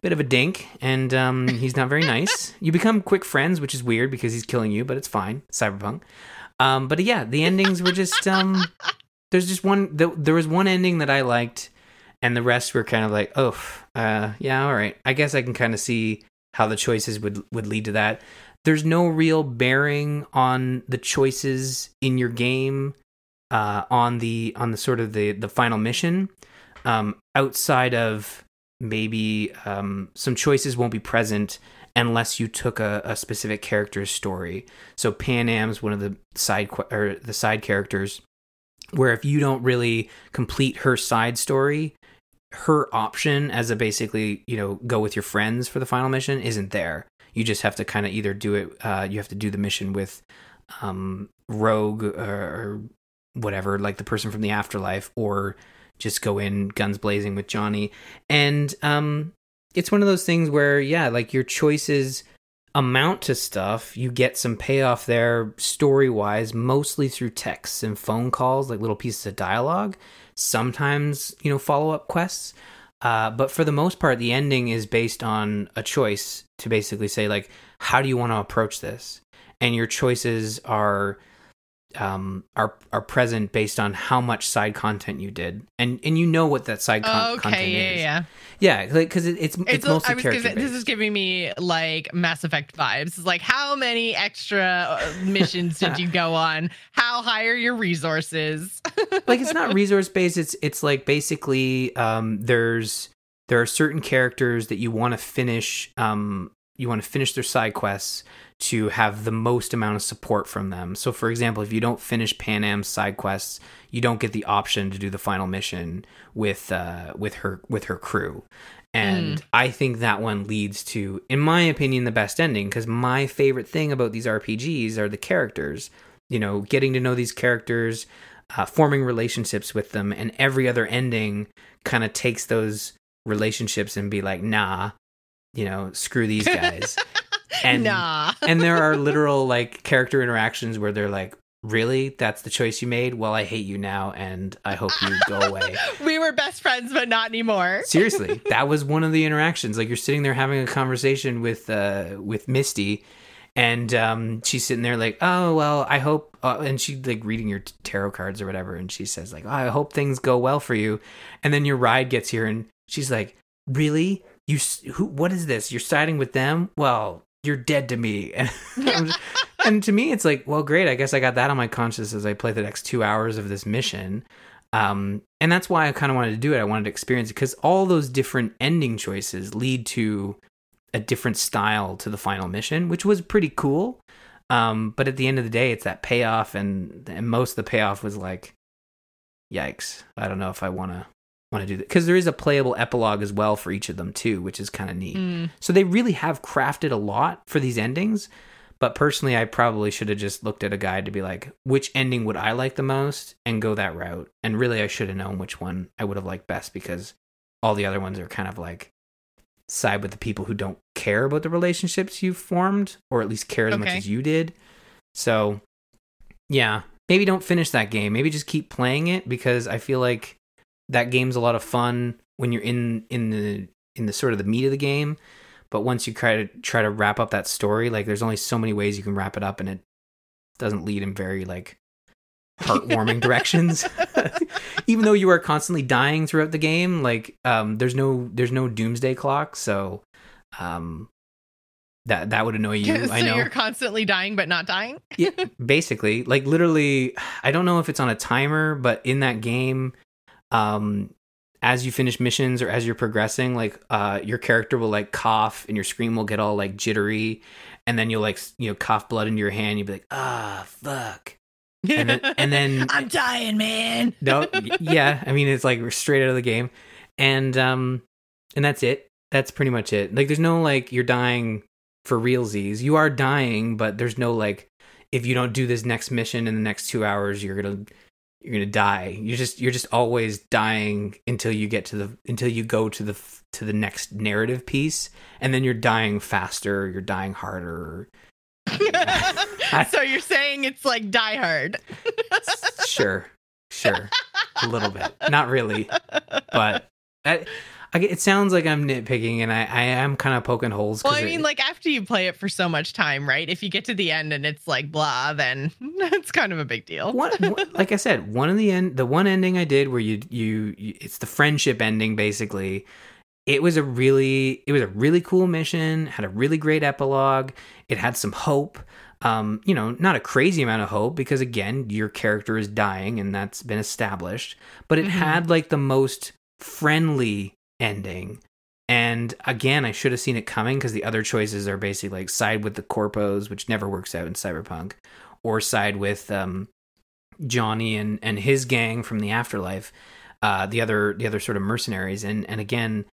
bit of a dink and um, he's not very nice. You become quick friends which is weird because he's killing you but it's fine. Cyberpunk. Um, but yeah the endings were just um, there's just one the, there was one ending that I liked and the rest were kind of like oh uh, yeah all right. I guess I can kind of see how the choices would would lead to that. There's no real bearing on the choices in your game uh, on the on the sort of the the final mission um, outside of maybe um, some choices won't be present unless you took a, a specific character's story. So Panam's one of the side or the side characters, where if you don't really complete her side story, her option as a basically you know go with your friends for the final mission isn't there. You just have to kind of either do it. Uh, you have to do the mission with um, Rogue or whatever, like the person from the afterlife, or just go in guns blazing with Johnny. And um, it's one of those things where, yeah, like your choices amount to stuff. You get some payoff there story wise, mostly through texts and phone calls, like little pieces of dialogue. Sometimes, you know, follow up quests. Uh, but for the most part, the ending is based on a choice to basically say, like, how do you want to approach this? And your choices are um, are are present based on how much side content you did, and and you know what that side con- okay, content yeah, is. yeah. Yeah, yeah. because it, it's it's, It's, mostly character gonna, this is giving me like Mass Effect vibes. It's like how many extra uh, missions did you go on? How high are your resources? like it's not resource based. It's it's like basically um, there's there are certain characters that you want to finish. Um, you want to finish their side quests to have the most amount of support from them. So, for example, if you don't finish Panam's side quests, you don't get the option to do the final mission with uh, with her with her crew. And I think that one leads to, in my opinion, the best ending. Because my favorite thing about these RPGs are the characters. You know, getting to know these characters, uh, forming relationships with them, and every other ending kind of takes those relationships and be like, nah, you know, screw these guys. and nah. and there are literal like character interactions where they're like, really, that's the choice you made. Well, I hate you now, and I hope you go away. we were best friends, but not anymore. Seriously, that was one of the interactions. Like you're sitting there having a conversation with uh with Misty, and um she's sitting there like, oh well, I hope, uh, and she like reading your tarot cards or whatever, and she says like, oh, I hope things go well for you, and then your ride gets here, and she's like, really, you who? What is this? You're siding with them? Well, you're dead to me. And, just- and to me, it's like, well, great. I guess I got that on my conscience as I play the next two hours of this mission. Um, and that's why I kind of wanted to do it. I wanted to experience it because all those different ending choices lead to a different style to the final mission, which was pretty cool. Um, but at the end of the day, it's that payoff, and and most of the payoff was like, yikes! I don't know if I want to want to do that because there is a playable epilogue as well for each of them too, which is kind of neat. Mm. So they really have crafted a lot for these endings. But personally, I probably should have just looked at a guide to be like, which ending would I like the most and go that route. And really, I should have known which one I would have liked best because all the other ones are kind of like side with the people who don't care about the relationships you've formed or at least care as much as you did. So, yeah, maybe don't finish that game. Maybe just keep playing it because I feel like that game's a lot of fun when you're in in the in the sort of the meat of the game but once you try to try to wrap up that story like there's only so many ways you can wrap it up and it doesn't lead in very like heartwarming directions even though you are constantly dying throughout the game like um there's no there's no doomsday clock so um that that would annoy you so i know you're constantly dying, but not dying. yeah, basically like literally i don't know if it's on a timer but in that game um as you finish missions or as you're progressing like uh your character will like cough and your screen will get all like jittery. And then you'll like you know cough blood into your hand. You'll be like ah fuck. And then- and then- I'm dying, man. no yeah i mean it's like we're straight out of the game. And um and that's it. That's pretty much it. Like there's no like you're dying for realsies. You are dying but there's no like if you don't do this next mission in the next two hours you're gonna you're gonna die. You're just you're just always dying until you get to the until you go to the to the next narrative piece and then you're dying faster you're dying harder. So you're saying it's like Die Hard. sure sure a little bit. Not really but I, I, it sounds like i'm nitpicking and i, I am kind of poking holes Well, I mean, it- like after you play it for so much time, right? If you get to the end and it's like blah, then it's kind of a big deal. one, like I said, one of the end, the one ending I did where you, you, you, it's the friendship ending basically. It was a really, it was a really cool mission. Had a really great epilogue. It had some hope. Um, you know, not a crazy amount of hope because again, your character is dying and that's been established. But it Mhm. had like the most friendly ending And again, I should have seen it coming because the other choices are basically like side with the corpos, which never works out in Cyberpunk, or side with um, Johnny and and his gang from the afterlife, uh, the other the other sort of mercenaries. And and again,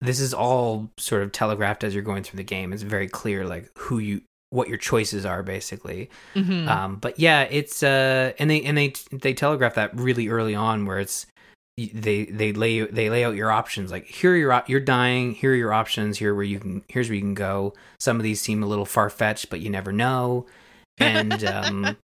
this is all sort of telegraphed as you're going through the game. It's very clear like who you what your choices are basically. Mhm. Um, but yeah, it's uh, and they and they they telegraph that really early on, where it's they they lay they lay out your options. Like here are your you're dying. Here are your options. Here where you can here's where you can go. Some of these seem a little far fetched but you never know. And um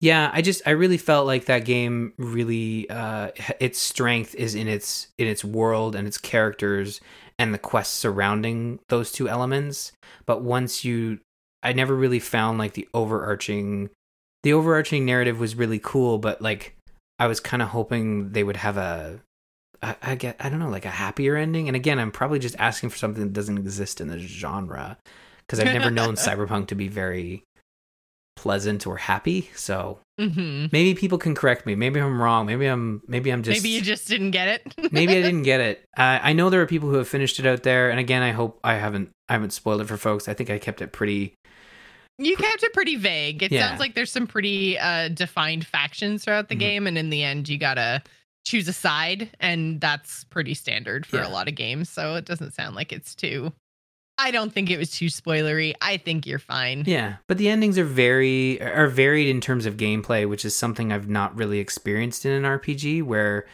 yeah i just i really felt like that game really uh its strength is in its in its world and its characters and the quests surrounding those two elements. But once you i never really found like the overarching the overarching narrative was really cool but like i was kind of hoping they would have a I, I get i don't know like a happier ending. And again i'm probably just asking for something that doesn't exist in the genre because i've never known cyberpunk to be very pleasant or happy. So Mhm. maybe people can correct me. Maybe i'm wrong. Maybe i'm maybe i'm just Maybe you just didn't get it. maybe i didn't get it. Uh, i know there are people who have finished it out there. And again i hope i haven't i haven't spoiled it for folks. I think i kept it pretty You kept it pretty vague. It Yeah. sounds like there's some pretty uh, defined factions throughout the Mhm. game, and in the end, you gotta choose a side, and that's pretty standard for Yeah. a lot of games. So it doesn't sound like it's too. I don't think it was too spoilery. I think you're fine. Yeah, but the endings are very are varied in terms of gameplay, which is something I've not really experienced in an RPG where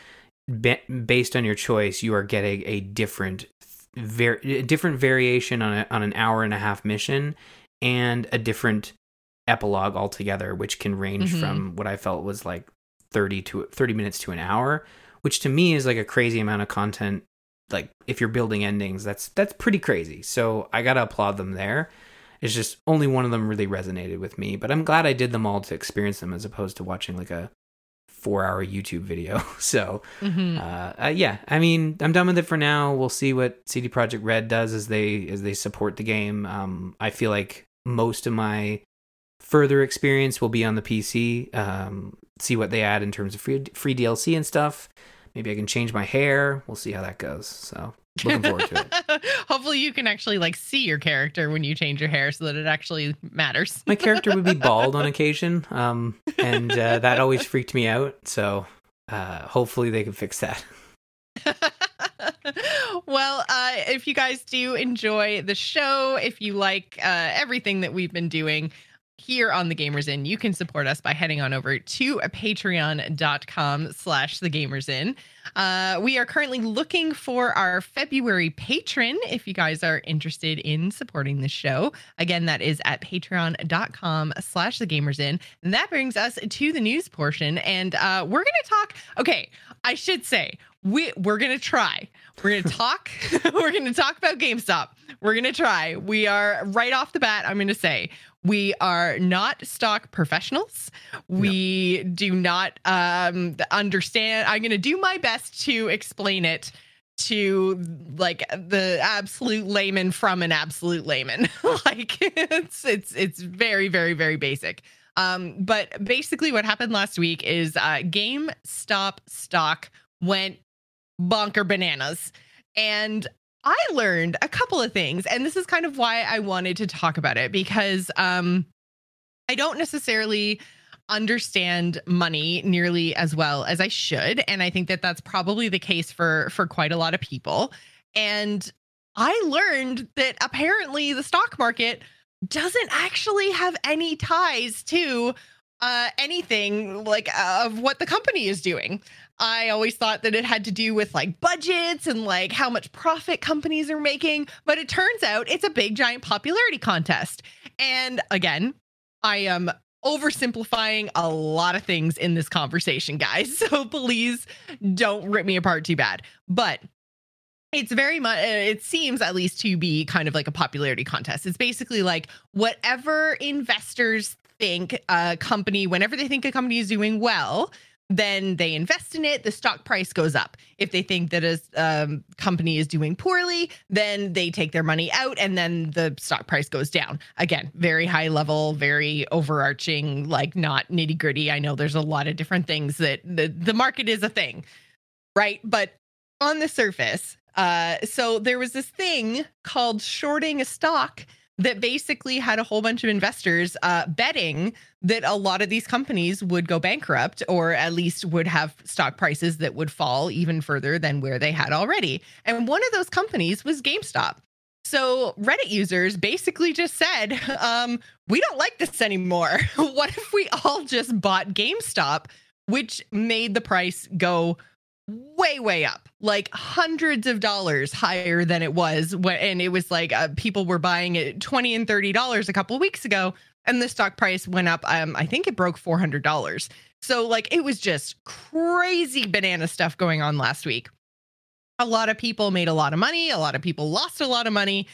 ba- based on your choice, you are getting a different ver- a different variation on a, on an hour and a half mission and a different epilogue altogether, which can range Mhm. from what I felt was like 30 to 30 minutes to an hour, which to me is like a crazy amount of content like if you're building endings, that's that's pretty crazy. So I gotta applaud them there. It's just only one of them really resonated with me, but I'm glad I did them all to experience them as opposed to watching like a four hour YouTube video. So Mhm. uh, uh, yeah, I mean, I'm done with it for now. We'll see what CD Projekt Red does as they as they support the game. Um, I feel like most of my further experience will be on the PC. Um, see what they add in terms of free free DLC and stuff. Maybe I can change my hair. We'll see how that goes. So looking forward to it. Hopefully, you can actually like see your character when you change your hair, so that it actually matters. My character would be bald on occasion, um, and uh, that always freaked me out. So uh, hopefully they can fix that. well, uh, if you guys do enjoy the show, if you like uh, everything that we've been doing here on the Gamers Inn, you can support us by heading on over to patreon.com slash the Gamers Inn. Uh, we are currently looking for our February patron if you guys are interested in supporting the show. Again, that is at patreon.com slash the Gamers Inn. And that brings us to the news portion. And uh, we're going to talk. Okay, I should say, we, we're going to try. We're going to talk. we're going to talk about GameStop. We're going to try. We are right off the bat, I'm going to say, we are not stock professionals. We do not um, understand. I'm going to do my best to explain it to like the absolute layman from an absolute layman. like it's it's it's very very very basic. Um, but basically, what happened last week is uh, GameStop stock went bonker bananas, and I learned a couple of things, and this is kind of why I wanted to talk about it because um, I don't necessarily understand money nearly as well as I should, and I think that that's probably the case for for quite a lot of people. And I learned that apparently the stock market doesn't actually have any ties to uh, anything like uh, of what the company is doing. I always thought that it had to do with like budgets and like how much profit companies are making, but it turns out it's a big giant popularity contest. And again, I am oversimplifying a lot of things in this conversation, guys. So please don't rip me apart too bad. But it's very much it seems at least to be kind of like a popularity contest it's basically like whatever investors think a company whenever they think a company is doing well then they invest in it the stock price goes up. If they think that a um, company is doing poorly then they take their money out and then the stock price goes down. Again very high level very overarching like not nitty gritty i know there's a lot of different things that the, the market is a thing right? But on the surface, uh, so there was this thing called shorting a stock that basically had a whole bunch of investors uh, betting that a lot of these companies would go bankrupt or at least would have stock prices that would fall even further than where they had already. And one of those companies was GameStop. So Reddit users basically just said, um, we don't like this anymore. what if we all just bought GameStop, which made the price go way way up like hundreds of dollars higher than it was when and it was like uh, people were buying it 20 and 30 dollars a couple weeks ago and the stock price went up um i think it broke 400 dollars. So like it was just crazy banana stuff going on last week. A lot of people made a lot of money a lot of people lost a lot of money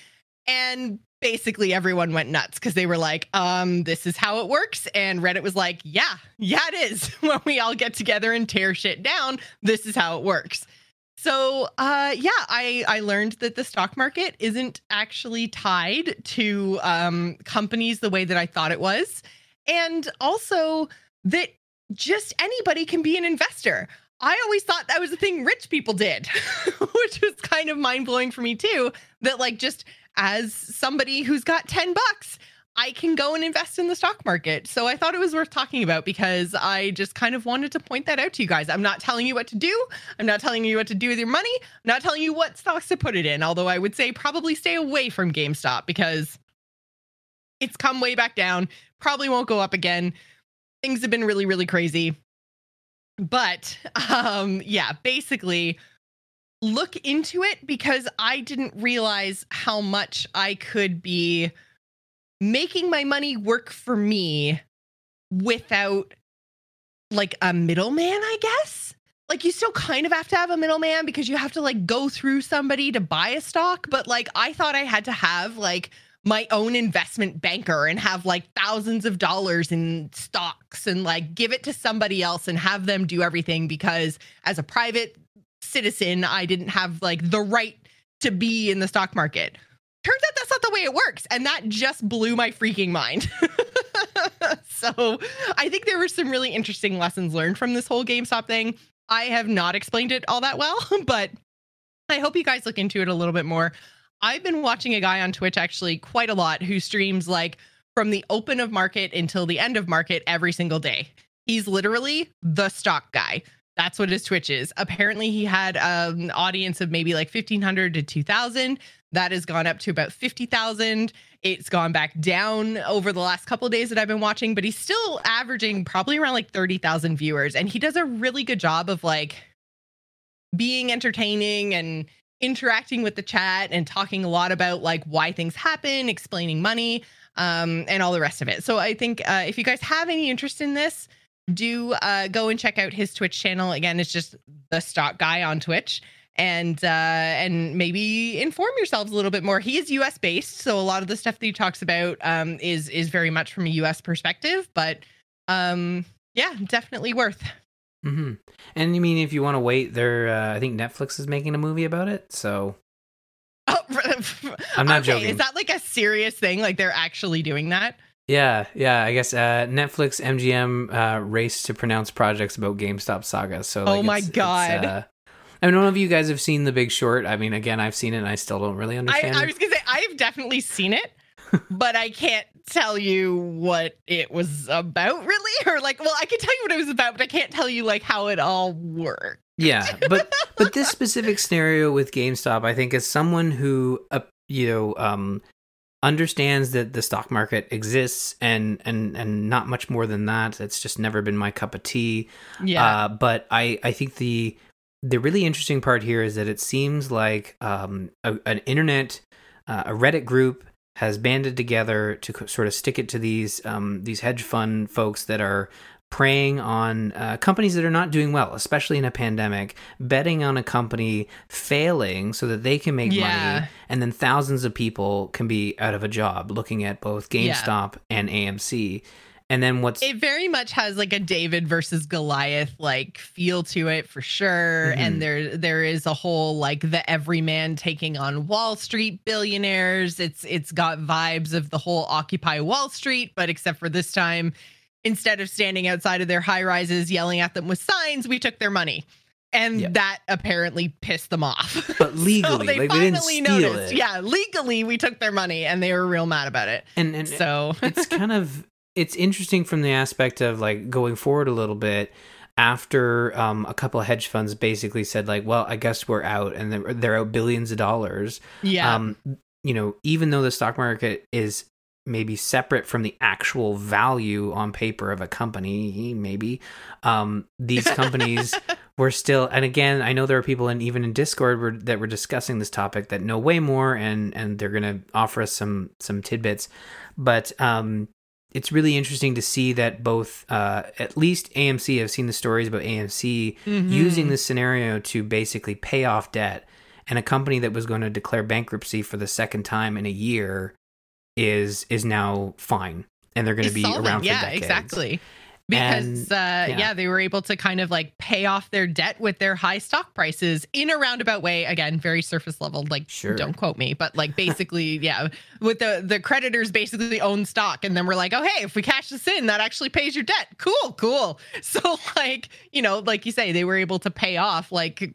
and basically everyone went nuts because they were like, um, this is how it works. And Reddit was like, yeah, yeah, it is. when we all get together and tear shit down, this is how it works. So uh, yeah, I, I learned that the stock market isn't actually tied to um, companies the way that I thought it was. And also that just anybody can be an investor. I always thought that was a thing rich people did, which was kind of mind blowing for me too. That like just as somebody who's got 10 bucks, I can go and invest in the stock market. So I thought it was worth talking about because I just kind of wanted to point that out to you guys. I'm not telling you what to do. I'm not telling you what to do with your money. I'm not telling you what stocks to put it in. Although I would say probably stay away from GameStop because it's come way back down. Probably won't go up again. Things have been really, really crazy. But um, yeah, basically, look into it because I didn't realize how much I could be making my money work for me without like a middleman, I guess. Like you still kind of have to have a middleman because you have to like go through somebody to buy a stock, but like I thought I had to have like my own investment banker and have like thousands of dollars in stocks and like give it to somebody else and have them do everything because as a private citizen, I didn't have like the right to be in the stock market. Turns out that's not the way it works. And that just blew my freaking mind. so I think there were some really interesting lessons learned from this whole GameStop thing. I have not explained it all that well, but I hope you guys look into it a little bit more. I've been watching a guy on Twitch actually quite a lot who streams like from the open of market until the end of market every single day. He's literally the stock guy. That's what his Twitch is. Apparently, he had um, an audience of maybe like 1,500 to 2,000. That has gone up to about 50,000. It's gone back down over the last couple days that I've been watching, but he's still averaging probably around like 30,000 viewers. And he does a really good job of like being entertaining and interacting with the chat and talking a lot about like why things happen, explaining money, um, and all the rest of it. So I think uh, if you guys have any interest in this, do uh, go and check out his Twitch channel. Again, it's just the stock guy on Twitch. And uh, and maybe inform yourselves a little bit more. He is U.S. based, so a lot of the stuff that he talks about um, is is very much from a U.S. perspective. But um, yeah, definitely worth. Mm-hmm. And you mean if you want to wait, there, uh, I think Netflix is making a movie about it. So Oh, I'm not okay, joking. Is that like a serious thing? Like they're actually doing that? Yeah, yeah. I guess uh, Netflix MGM uh, race to pronounce projects about GameStop saga. So, like, Oh my it's- it's, God. uh, I mean, I don't know if you guys have seen The Big Short. I mean, again, I've seen it, and I still don't really understand. I it. was gonna say I've definitely seen it, but I can't tell you what it was about really, or like, well, I can tell you what it was about, but I can't tell you like how it all worked. Yeah, but but this specific scenario with GameStop, I think, as someone who uh, you know um, understands that the stock market exists and and and not much more than that. It's just never been my cup of tea. Yeah, Uh, but I I think the the really interesting part here is that it seems like um, a, an internet uh, a Reddit group has banded together to co- sort of stick it to these um, these hedge fund folks that are preying on uh, companies that are not doing well, especially in a pandemic, betting on a company failing so that they can make Yeah. money, and then thousands of people can be out of a job looking at both Yeah. GameStop and AMC. And then what's it very much has like a David versus Goliath like feel to it for sure, Mhm. and there there is a whole like the everyman taking on Wall Street billionaires. It's it's got vibes of the whole Occupy Wall Street, but except for this time, instead of standing outside of their high rises yelling at them with signs, we took their money. and Yep. that apparently pissed them off. But So legally, they like they didn't finally steal noticed. it. Yeah, legally, we took their money, and they were real mad about it. And and So it's kind of it's interesting from the aspect of like going forward a little bit after um, a couple of hedge funds basically said like well i guess we're out and they're, they're out billions of dollars yeah, um, you know even though the stock market is maybe separate from the actual value on paper of a company. Maybe um, these companies were still and again i know there are people in even in discord were, that were discussing this topic that know way more and and they're going to offer us some some tidbits. But um it's really interesting to see that both uh at least amc i've seen the stories about amc Mhm. using this scenario to basically pay off debt. And a company that was going to declare bankruptcy for the second time in a year is is now fine and they're going to be solvent. around for yeah, decades. exactly. Because And- uh, yeah. yeah. they were able to kind of like pay off their debt with their high stock prices in a roundabout way. Again, very surface level. Like, Sure. don't quote me, but like basically, yeah, with the the creditors basically own stock, and then we're like, oh hey, if we cash this in, that actually pays your debt. Cool, cool. So like you know, like you say, they were able to pay off like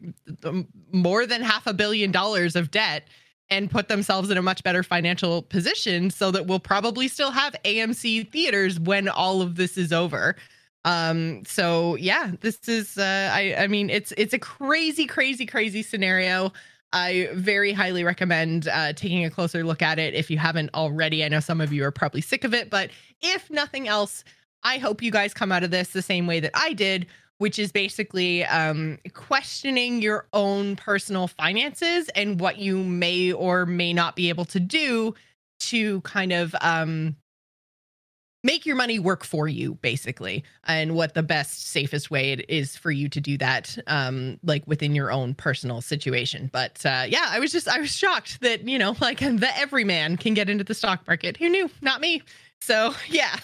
more than half a billion dollars of debt and put themselves in a much better financial position so that we'll probably still have AMC theaters when all of this is over. Um so yeah, this is uh I I mean it's it's a crazy crazy crazy scenario. I very highly recommend uh, taking a closer look at it if you haven't already. I know some of you are probably sick of it, but if nothing else, I hope you guys come out of this the same way that I did, which is basically um, questioning your own personal finances and what you may or may not be able to do to kind of um, make your money work for you, basically, and what the best, safest way it is for you to do that, um, like within your own personal situation. But uh, yeah, I was just I was shocked that you know, like the everyman can get into the stock market. Who knew? Not me. So yeah,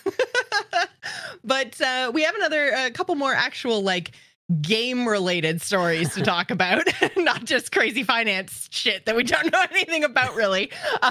but uh, we have another a couple more actual like game related stories to talk about, not just crazy finance shit that we don't know anything about really.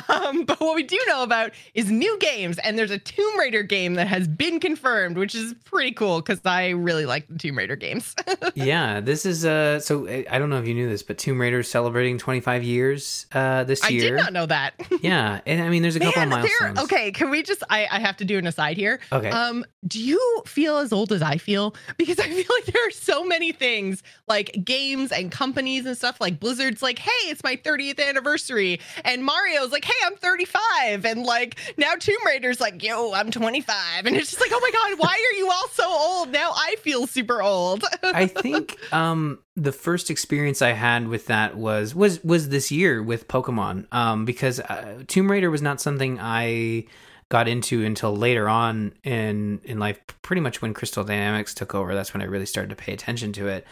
Um, but what we do know about is new games, and there's a Tomb Raider game that has been confirmed, which is pretty cool because I really like the Tomb Raider games. yeah, this is uh so I don't know if you knew this, but Tomb Raider is celebrating 25 years uh this I year. I did not know that. yeah, and I mean there's a couple of milestones. Okay, can we just? I, I have to do an aside here. Okay. Um, do you feel as old as I feel? Because I feel like there are so many things like games and companies and stuff like Blizzard's like, hey, it's my 30th anniversary. And Mario's like, hey, I'm 35. And like now Tomb Raider's like, yo, I'm 25. And it's just like, oh my God, why are you all so old? Now I feel super old. I think um the first experience I had with that was was was this year with Pokemon um because uh, Tomb Raider was not something I got into until later on in in life pretty much when Crystal Dynamics took over that's when I really started to pay attention to it.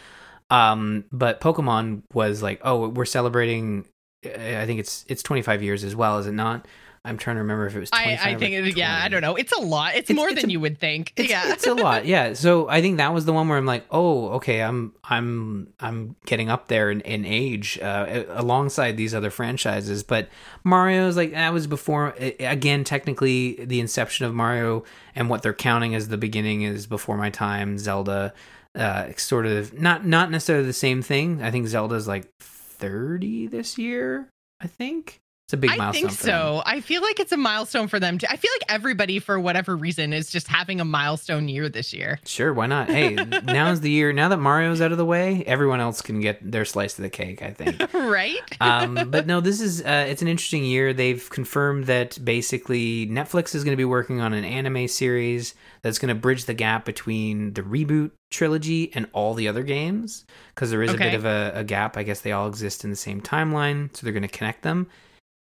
Um but Pokemon was like oh we're celebrating I think it's it's 25 years as well is it not I'm trying to remember if it was 25 I, I think, it, yeah, I don't know. It's a lot. It's, It's- more it's than a- you would think. it's, yeah. it's a lot yeah so i think that was the one where i'm like oh okay i'm i'm i'm getting up there in, in age uh, alongside these other franchises but mario's like that was before again technically the inception of mario and what they're counting as the beginning is before my time zelda uh sort of not not necessarily the same thing i think zelda's like 30 this year i think it's a big I milestone think for them. so. I feel like it's a milestone for them. Too. I feel like everybody, for whatever reason, is just having a milestone year this year. Sure, why not? Hey, now's the year. Now that Mario's out of the way, everyone else can get their slice of the cake. I think. right? um, but no, this is uh, it's an interesting year. They've confirmed that basically Netflix is going to be working on an anime series that's going to bridge the gap between the reboot trilogy and all the other games because there is a bit of a, a gap. I guess they all exist in the same timeline, so they're going to connect them.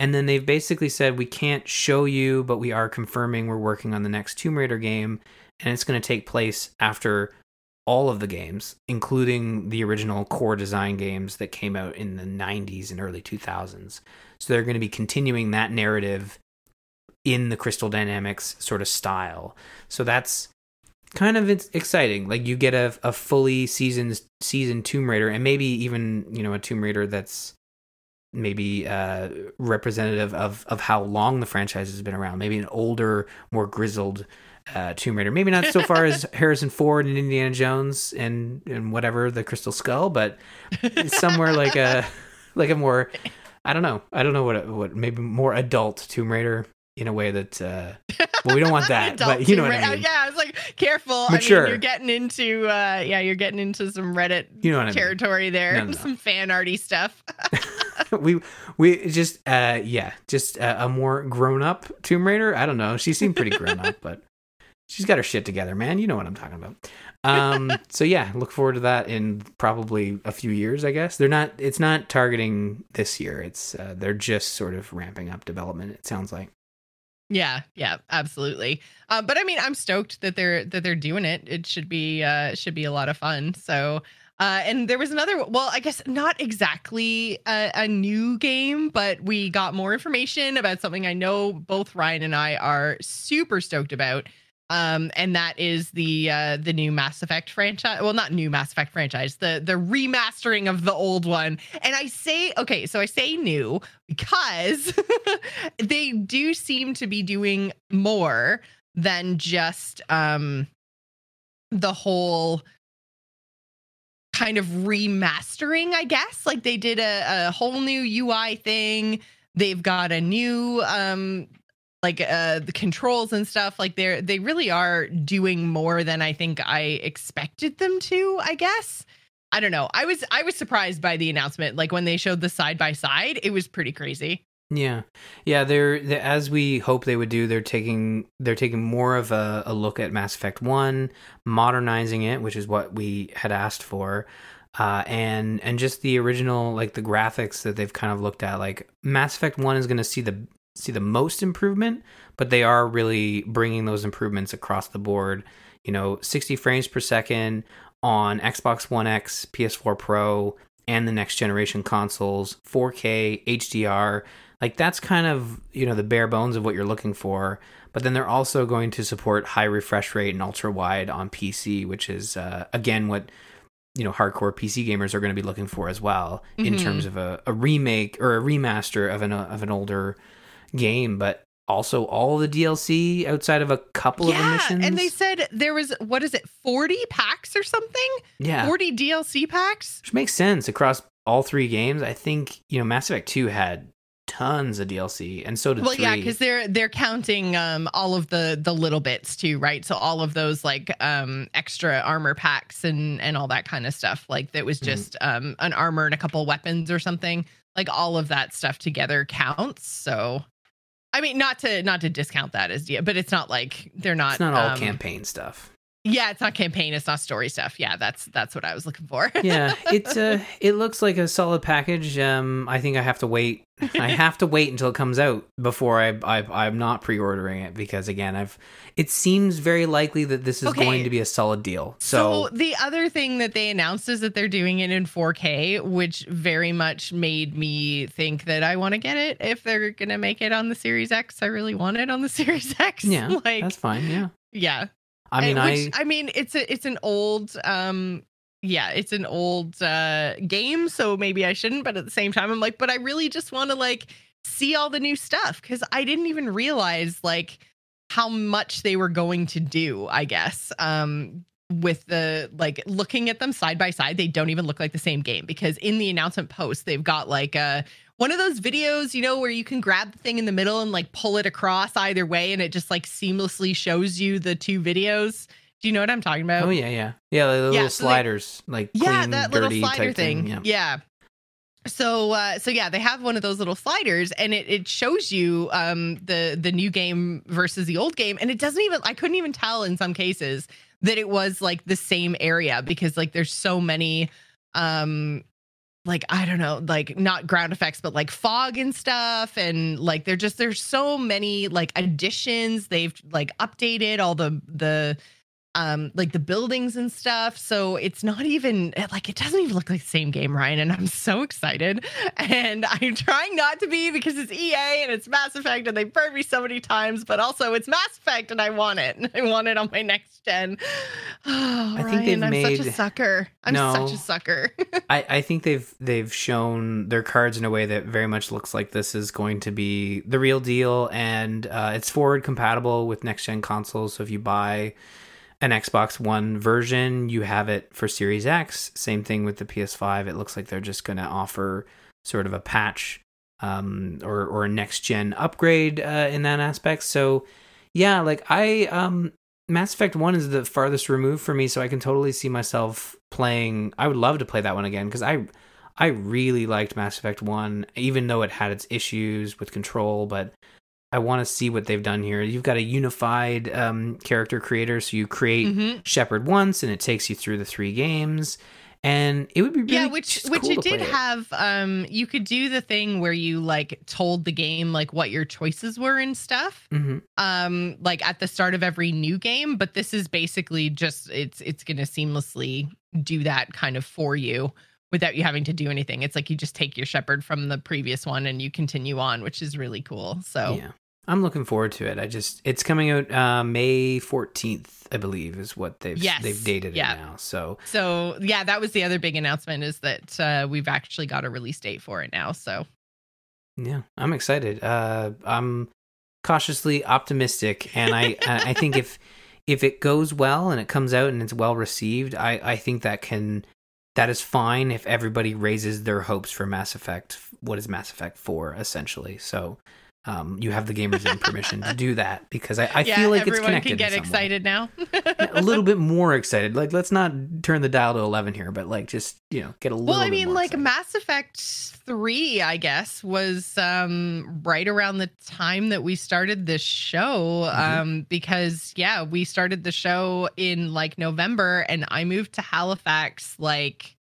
And then they've basically said we can't show you, but we are confirming we're working on the next Tomb Raider game, and it's going to take place after all of the games, including the original core design games that came out in the 90s and early 2000s. So they're going to be continuing that narrative in the Crystal Dynamics sort of style. So that's kind of exciting. Like you get a, a fully seasoned seasoned Tomb Raider, and maybe even you know a Tomb Raider that's maybe uh, representative of of how long the franchise has been around. Maybe an older, more grizzled uh, Tomb Raider. Maybe not so far as Harrison Ford and Indiana Jones and and whatever the Crystal Skull, but somewhere like a like a more I don't know. I don't know what what maybe more adult Tomb Raider in a way that uh well we don't want that but you know what I mean. Yeah, I was like, careful. Mature. I mean, you're getting into uh yeah, you're getting into some Reddit You know what I mean. territory there. No, no, no. Some fan arty stuff. we we just uh yeah just uh, a more grown up Tomb Raider. I don't know. She seemed pretty grown up, but she's got her shit together, man. You know what I'm talking about. Um. so yeah, look forward to that in probably a few years. I guess they're not. It's not targeting this year. It's uh, they're just sort of ramping up development. It sounds like. Yeah, yeah, absolutely. Uh, but I mean, I'm stoked that they're that they're doing it. It should be uh, should be a lot of fun. So, uh, and there was another. Well, I guess not exactly a, a new game, but we got more information about something I know both Ryan and I are super stoked about. Um, and that is the uh, the new Mass Effect franchise. Well, not new Mass Effect franchise, the the remastering of the old one. And I say, okay, so I say new because they do seem to be doing more than just um the whole kind of remastering, I guess. Like they did a, a whole new UI thing. They've got a new um like uh the controls and stuff like they're they really are doing more than i think i expected them to i guess i don't know i was i was surprised by the announcement like when they showed the side by side it was pretty crazy Yeah, yeah. They're, they as we hope they would do. They're taking they're taking more of a, a look at Mass Effect One, modernizing it, which is what we had asked for, uh, and and just the original like the graphics that they've kind of looked at. Like Mass Effect One is going to see the see the most improvement, but they are really bringing those improvements across the board. You know, 60 frames per second on Xbox One X, PS4 Pro, and the next generation consoles, 4K, HDR. Like that's kind of, you know, the bare bones of what you're looking for. But then they're also going to support high refresh rate and ultra wide on PC, which is uh, again what you know hardcore PC gamers are going to be looking for as well in Mhm. terms of a, a remake or a remaster of an of an older game, but also all the DLC outside of a couple of emissions. and they said there was what is it 40 packs or something yeah, 40 dlc packs which makes sense across all three games. I think you know Mass Effect Two had tons of DLC, and so did well three. yeah because they're they're counting um all of the the little bits too right so all of those like um extra armor packs and and all that kind of stuff like that was Mhm. just um an armor and a couple weapons or something like all of that stuff together counts so i mean not to not to discount that as yeah, but it's not like they're not it's not all um, campaign stuff. Yeah it's not campaign it's not story stuff yeah that's that's what i was looking for yeah, it's uh it looks like a solid package. Um, I think I have to wait. I have to wait until it comes out before I, I I'm not pre-ordering it because again I've. It seems very likely that this is Okay. going to be a solid deal. So, So, the other thing that they announced is that they're doing it in 4K, which very much made me think that I want to get it if they're gonna make it on the Series X. I really want it on the Series X. yeah, like that's fine. Yeah, yeah. I mean And I which, I mean it's a it's an old um yeah, it's an old uh game, so maybe I shouldn't, but at the same time I'm like, but I really just want to like see all the new stuff cuz I didn't even realize like how much they were going to do, I guess. Um with the like looking at them side by side, they don't even look like the same game because in the announcement post, they've got like a one of those videos, you know, where you can grab the thing in the middle and like pull it across either way and it just like seamlessly shows you the two videos. Do you know what I'm talking about? oh yeah yeah yeah the little Yeah, so they- sliders like yeah, clean, that little slider thing. thing. Yeah. Yeah. So uh so yeah, they have one of those little sliders and it, it shows you um the the new game versus the old game and it doesn't even I couldn't even tell in some cases that it was like the same area because like there's so many um like I don't know, like not ground effects, but like fog and stuff, and like they're just there's so many like additions. They've like updated all the the um like the buildings and stuff. So it's not even like it doesn't even look like the same game ryan and i'm so excited. And i'm trying not to be because it's ea and it's mass effect and they burned me so many times but also it's mass effect and i want it. I want it on my next gen. Oh, I Ryan, think they've i'm made- such a sucker. I'm No. such a sucker. I, I think they've they've shown their cards in a way that very much looks like this is going to be the real deal, and uh, it's forward compatible with next gen consoles. So if you buy an Xbox One version, you have it for Series X. Same thing with the PS5. It looks like they're just going to offer sort of a patch um, or or a next gen upgrade uh, in that aspect. So yeah, like I um Mass Effect 1 is the farthest removed for me, so I can totally see myself playing. I would love to play that one again because I I really liked Mass Effect 1, even though it had its issues with control, but I want to see what they've done here. You've got a unified um, character creator, so you create Mhm. Shepard once and it takes you through the three games. And it would be really yeah which just which cool it did it. have um you could do the thing where you like told the game like what your choices were and stuff Mhm. um like at the start of every new game but this is basically just it's it's going to seamlessly do that kind of for you without you having to do anything it's like you just take your Shepard from the previous one and you continue on which is really cool so Yeah. I'm looking forward to it. I just it's coming out uh, May 14th, I believe, is what they've Yes. they've dated Yeah. it now. So so yeah that was the other big announcement is that uh we've actually got a release date for it now so yeah, I'm excited. Uh, I'm cautiously optimistic, and I I I think if if it goes well and it comes out and it's well received, I I think that can that is fine if everybody raises their hopes for Mass Effect. What is Mass Effect for essentially? So. Um, you have the gamers inn permission to do that because I, I yeah feel like it's connected. everyone can get in some way. excited now a little bit more excited. Like, let's not turn the dial to eleven here, but like, just you know, get a little. well i mean like excited. mass effect 3 i guess was um right around the time that we started this show Mhm. um because yeah we started the show in like november and i moved to halifax like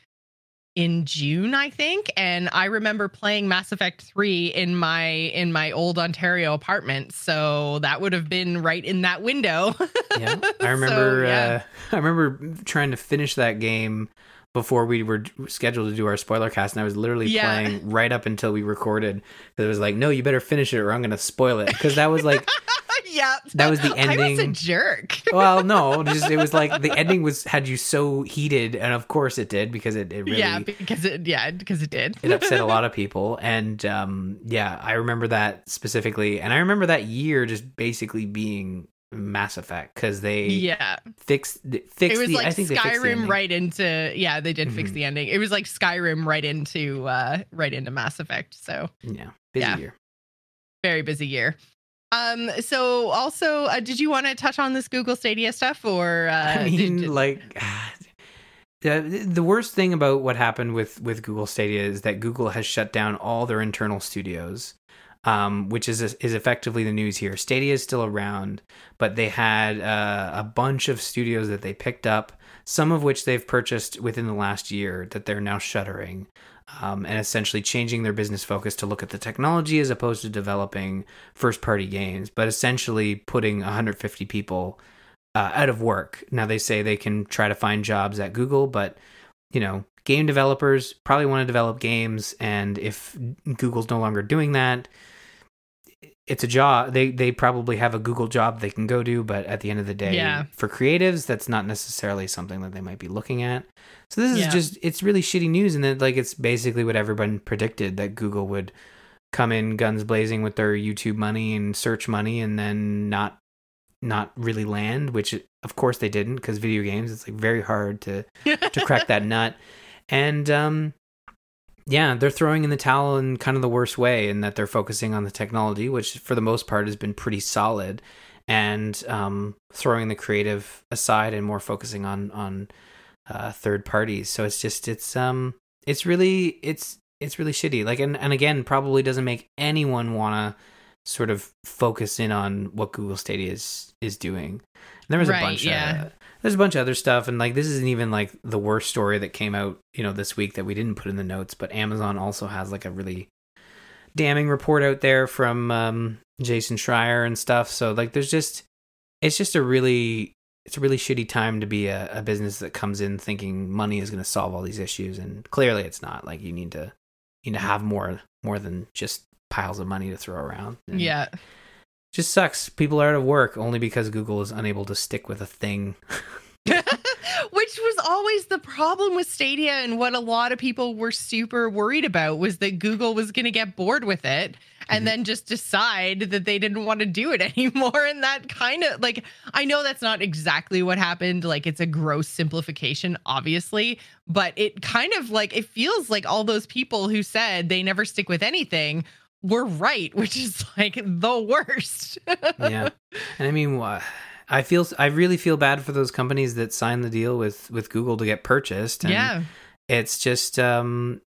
in June, I think, and I remember playing Mass Effect 3 in my in my old Ontario apartment. So that would have been right in that window. yeah, I remember. yeah. uh, I remember trying to finish that game before we were scheduled to do our spoiler cast, and I was literally Yeah. playing right up until we recorded. Because it was like, no, you better finish it, or I'm going to spoil it. Because that was like, yeah. That was the ending. I was a jerk. well, no, just it was like the ending was had you so heated, and of course it did because it, it really yeah, because it yeah, because it did. it upset a lot of people and um yeah i remember that specifically and i remember that year just basically being mass effect because they yeah, fixed fixed it was the like i think Skyrim right into yeah, they did fix Mhm. the ending. It was like Skyrim right into uh right into Mass Effect. So yeah busy Yeah. year very busy year. Um. So also, uh, did you want to touch on this Google Stadia stuff or? Uh, i mean did- like the, the worst thing about what happened with with google stadia is that google has shut down all their internal studios um, which is is effectively the news here. Stadia is still around, but they had uh, a bunch of studios that they picked up, some of which they've purchased within the last year that they're now shuttering, um, and essentially changing their business focus to look at the technology as opposed to developing first party games, but essentially putting 150 people uh, out of work. Now they say they can try to find jobs at Google, but you know, game developers probably want to develop games, and if Google's no longer doing that, it's a job. They they probably have a Google job they can go to, but at the end of the day, Yeah. for creatives, that's not necessarily something that they might be looking at. So this is Yeah. just it's really shitty news, and that like it's basically what everyone predicted that Google would come in guns blazing with their YouTube money and search money, and then not not really land. Which of course they didn't, because video games it's like very hard to to crack that nut. And um yeah, they're throwing in the towel in kind of the worst way in that they're focusing on the technology, which for the most part has been pretty solid, and um throwing the creative aside and more focusing on on uh third parties. So it's just it's um it's really it's it's really shitty. Like and, and again, probably doesn't make anyone wanna sort of focus in on what Google Stadia is is doing. And there was Right, a bunch yeah. of there's a bunch of other stuff and like this isn't even like the worst story that came out you know this week that we didn't put in the notes but amazon also has like a really damning report out there from um, jason schreier and stuff so like there's just it's just a really it's a really shitty time to be a, a business that comes in thinking money is going to solve all these issues, and clearly it's not. Like you need to you need to have more more than just piles of money to throw around. And Yeah. Just sucks. People are out of work only because Google is unable to stick with a thing. Which was always the problem with Stadia and what a lot of people were super worried about was that Google was going to get bored with it and Mhm. then just decide that they didn't want to do it anymore and that kind of like I know that's not exactly what happened like it's a gross simplification obviously but it kind of like it feels like all those people who said they never stick with anything were right which is like the worst. Yeah, and I mean, wha- I feel I really feel bad for those companies that signed the deal with with Google to get purchased. And yeah. it's just um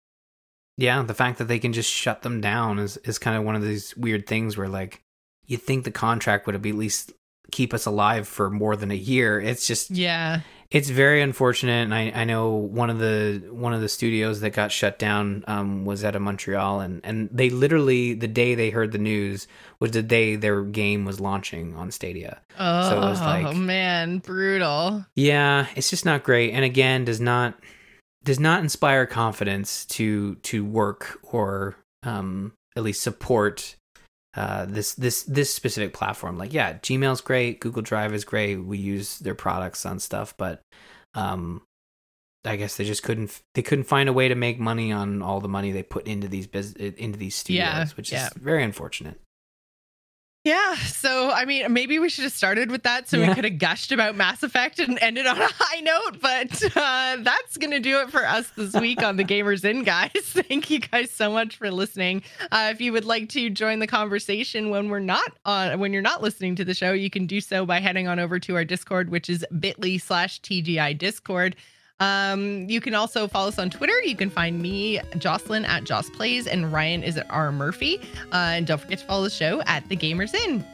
yeah the fact that they can just shut them down is is kind of one of these weird things where like you think the contract would at least keep us alive for more than a year. It's just yeah it's very unfortunate and I, I know one of the one of the studios that got shut down um, was out of montreal and, and they literally the day they heard the news was the day their game was launching on stadia. Oh So it was like- man brutal. Yeah, it's just not great, and again, does not does not inspire confidence to to work or um, at least support uh, this this this specific platform. Like, yeah, Gmail's great, Google Drive is great. We use their products on stuff, but um, I guess they just couldn't they couldn't find a way to make money on all the money they put into these bus- into these studios, Yeah, which yeah. is very unfortunate. Yeah, so I mean, maybe we should have started with that so Yeah. we could have gushed about Mass Effect and ended on a high note. But uh, that's going to do it for us this week on the Gamers Inn, guys. Thank you guys so much for listening. Uh, if you would like to join the conversation when we're not on, when you're not listening to the show, you can do so by heading on over to our Discord, which is bit.ly slash TGI Discord. Um, you can also follow us on Twitter. You can find me, Jocelyn at Joss Plays, and Ryan is at R Murphy. Uh, and don't forget to follow the show at The Gamers Inn.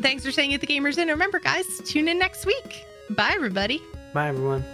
Thanks for staying at The Gamers Inn. Remember, guys, tune in next week. Bye, everybody. Bye, everyone.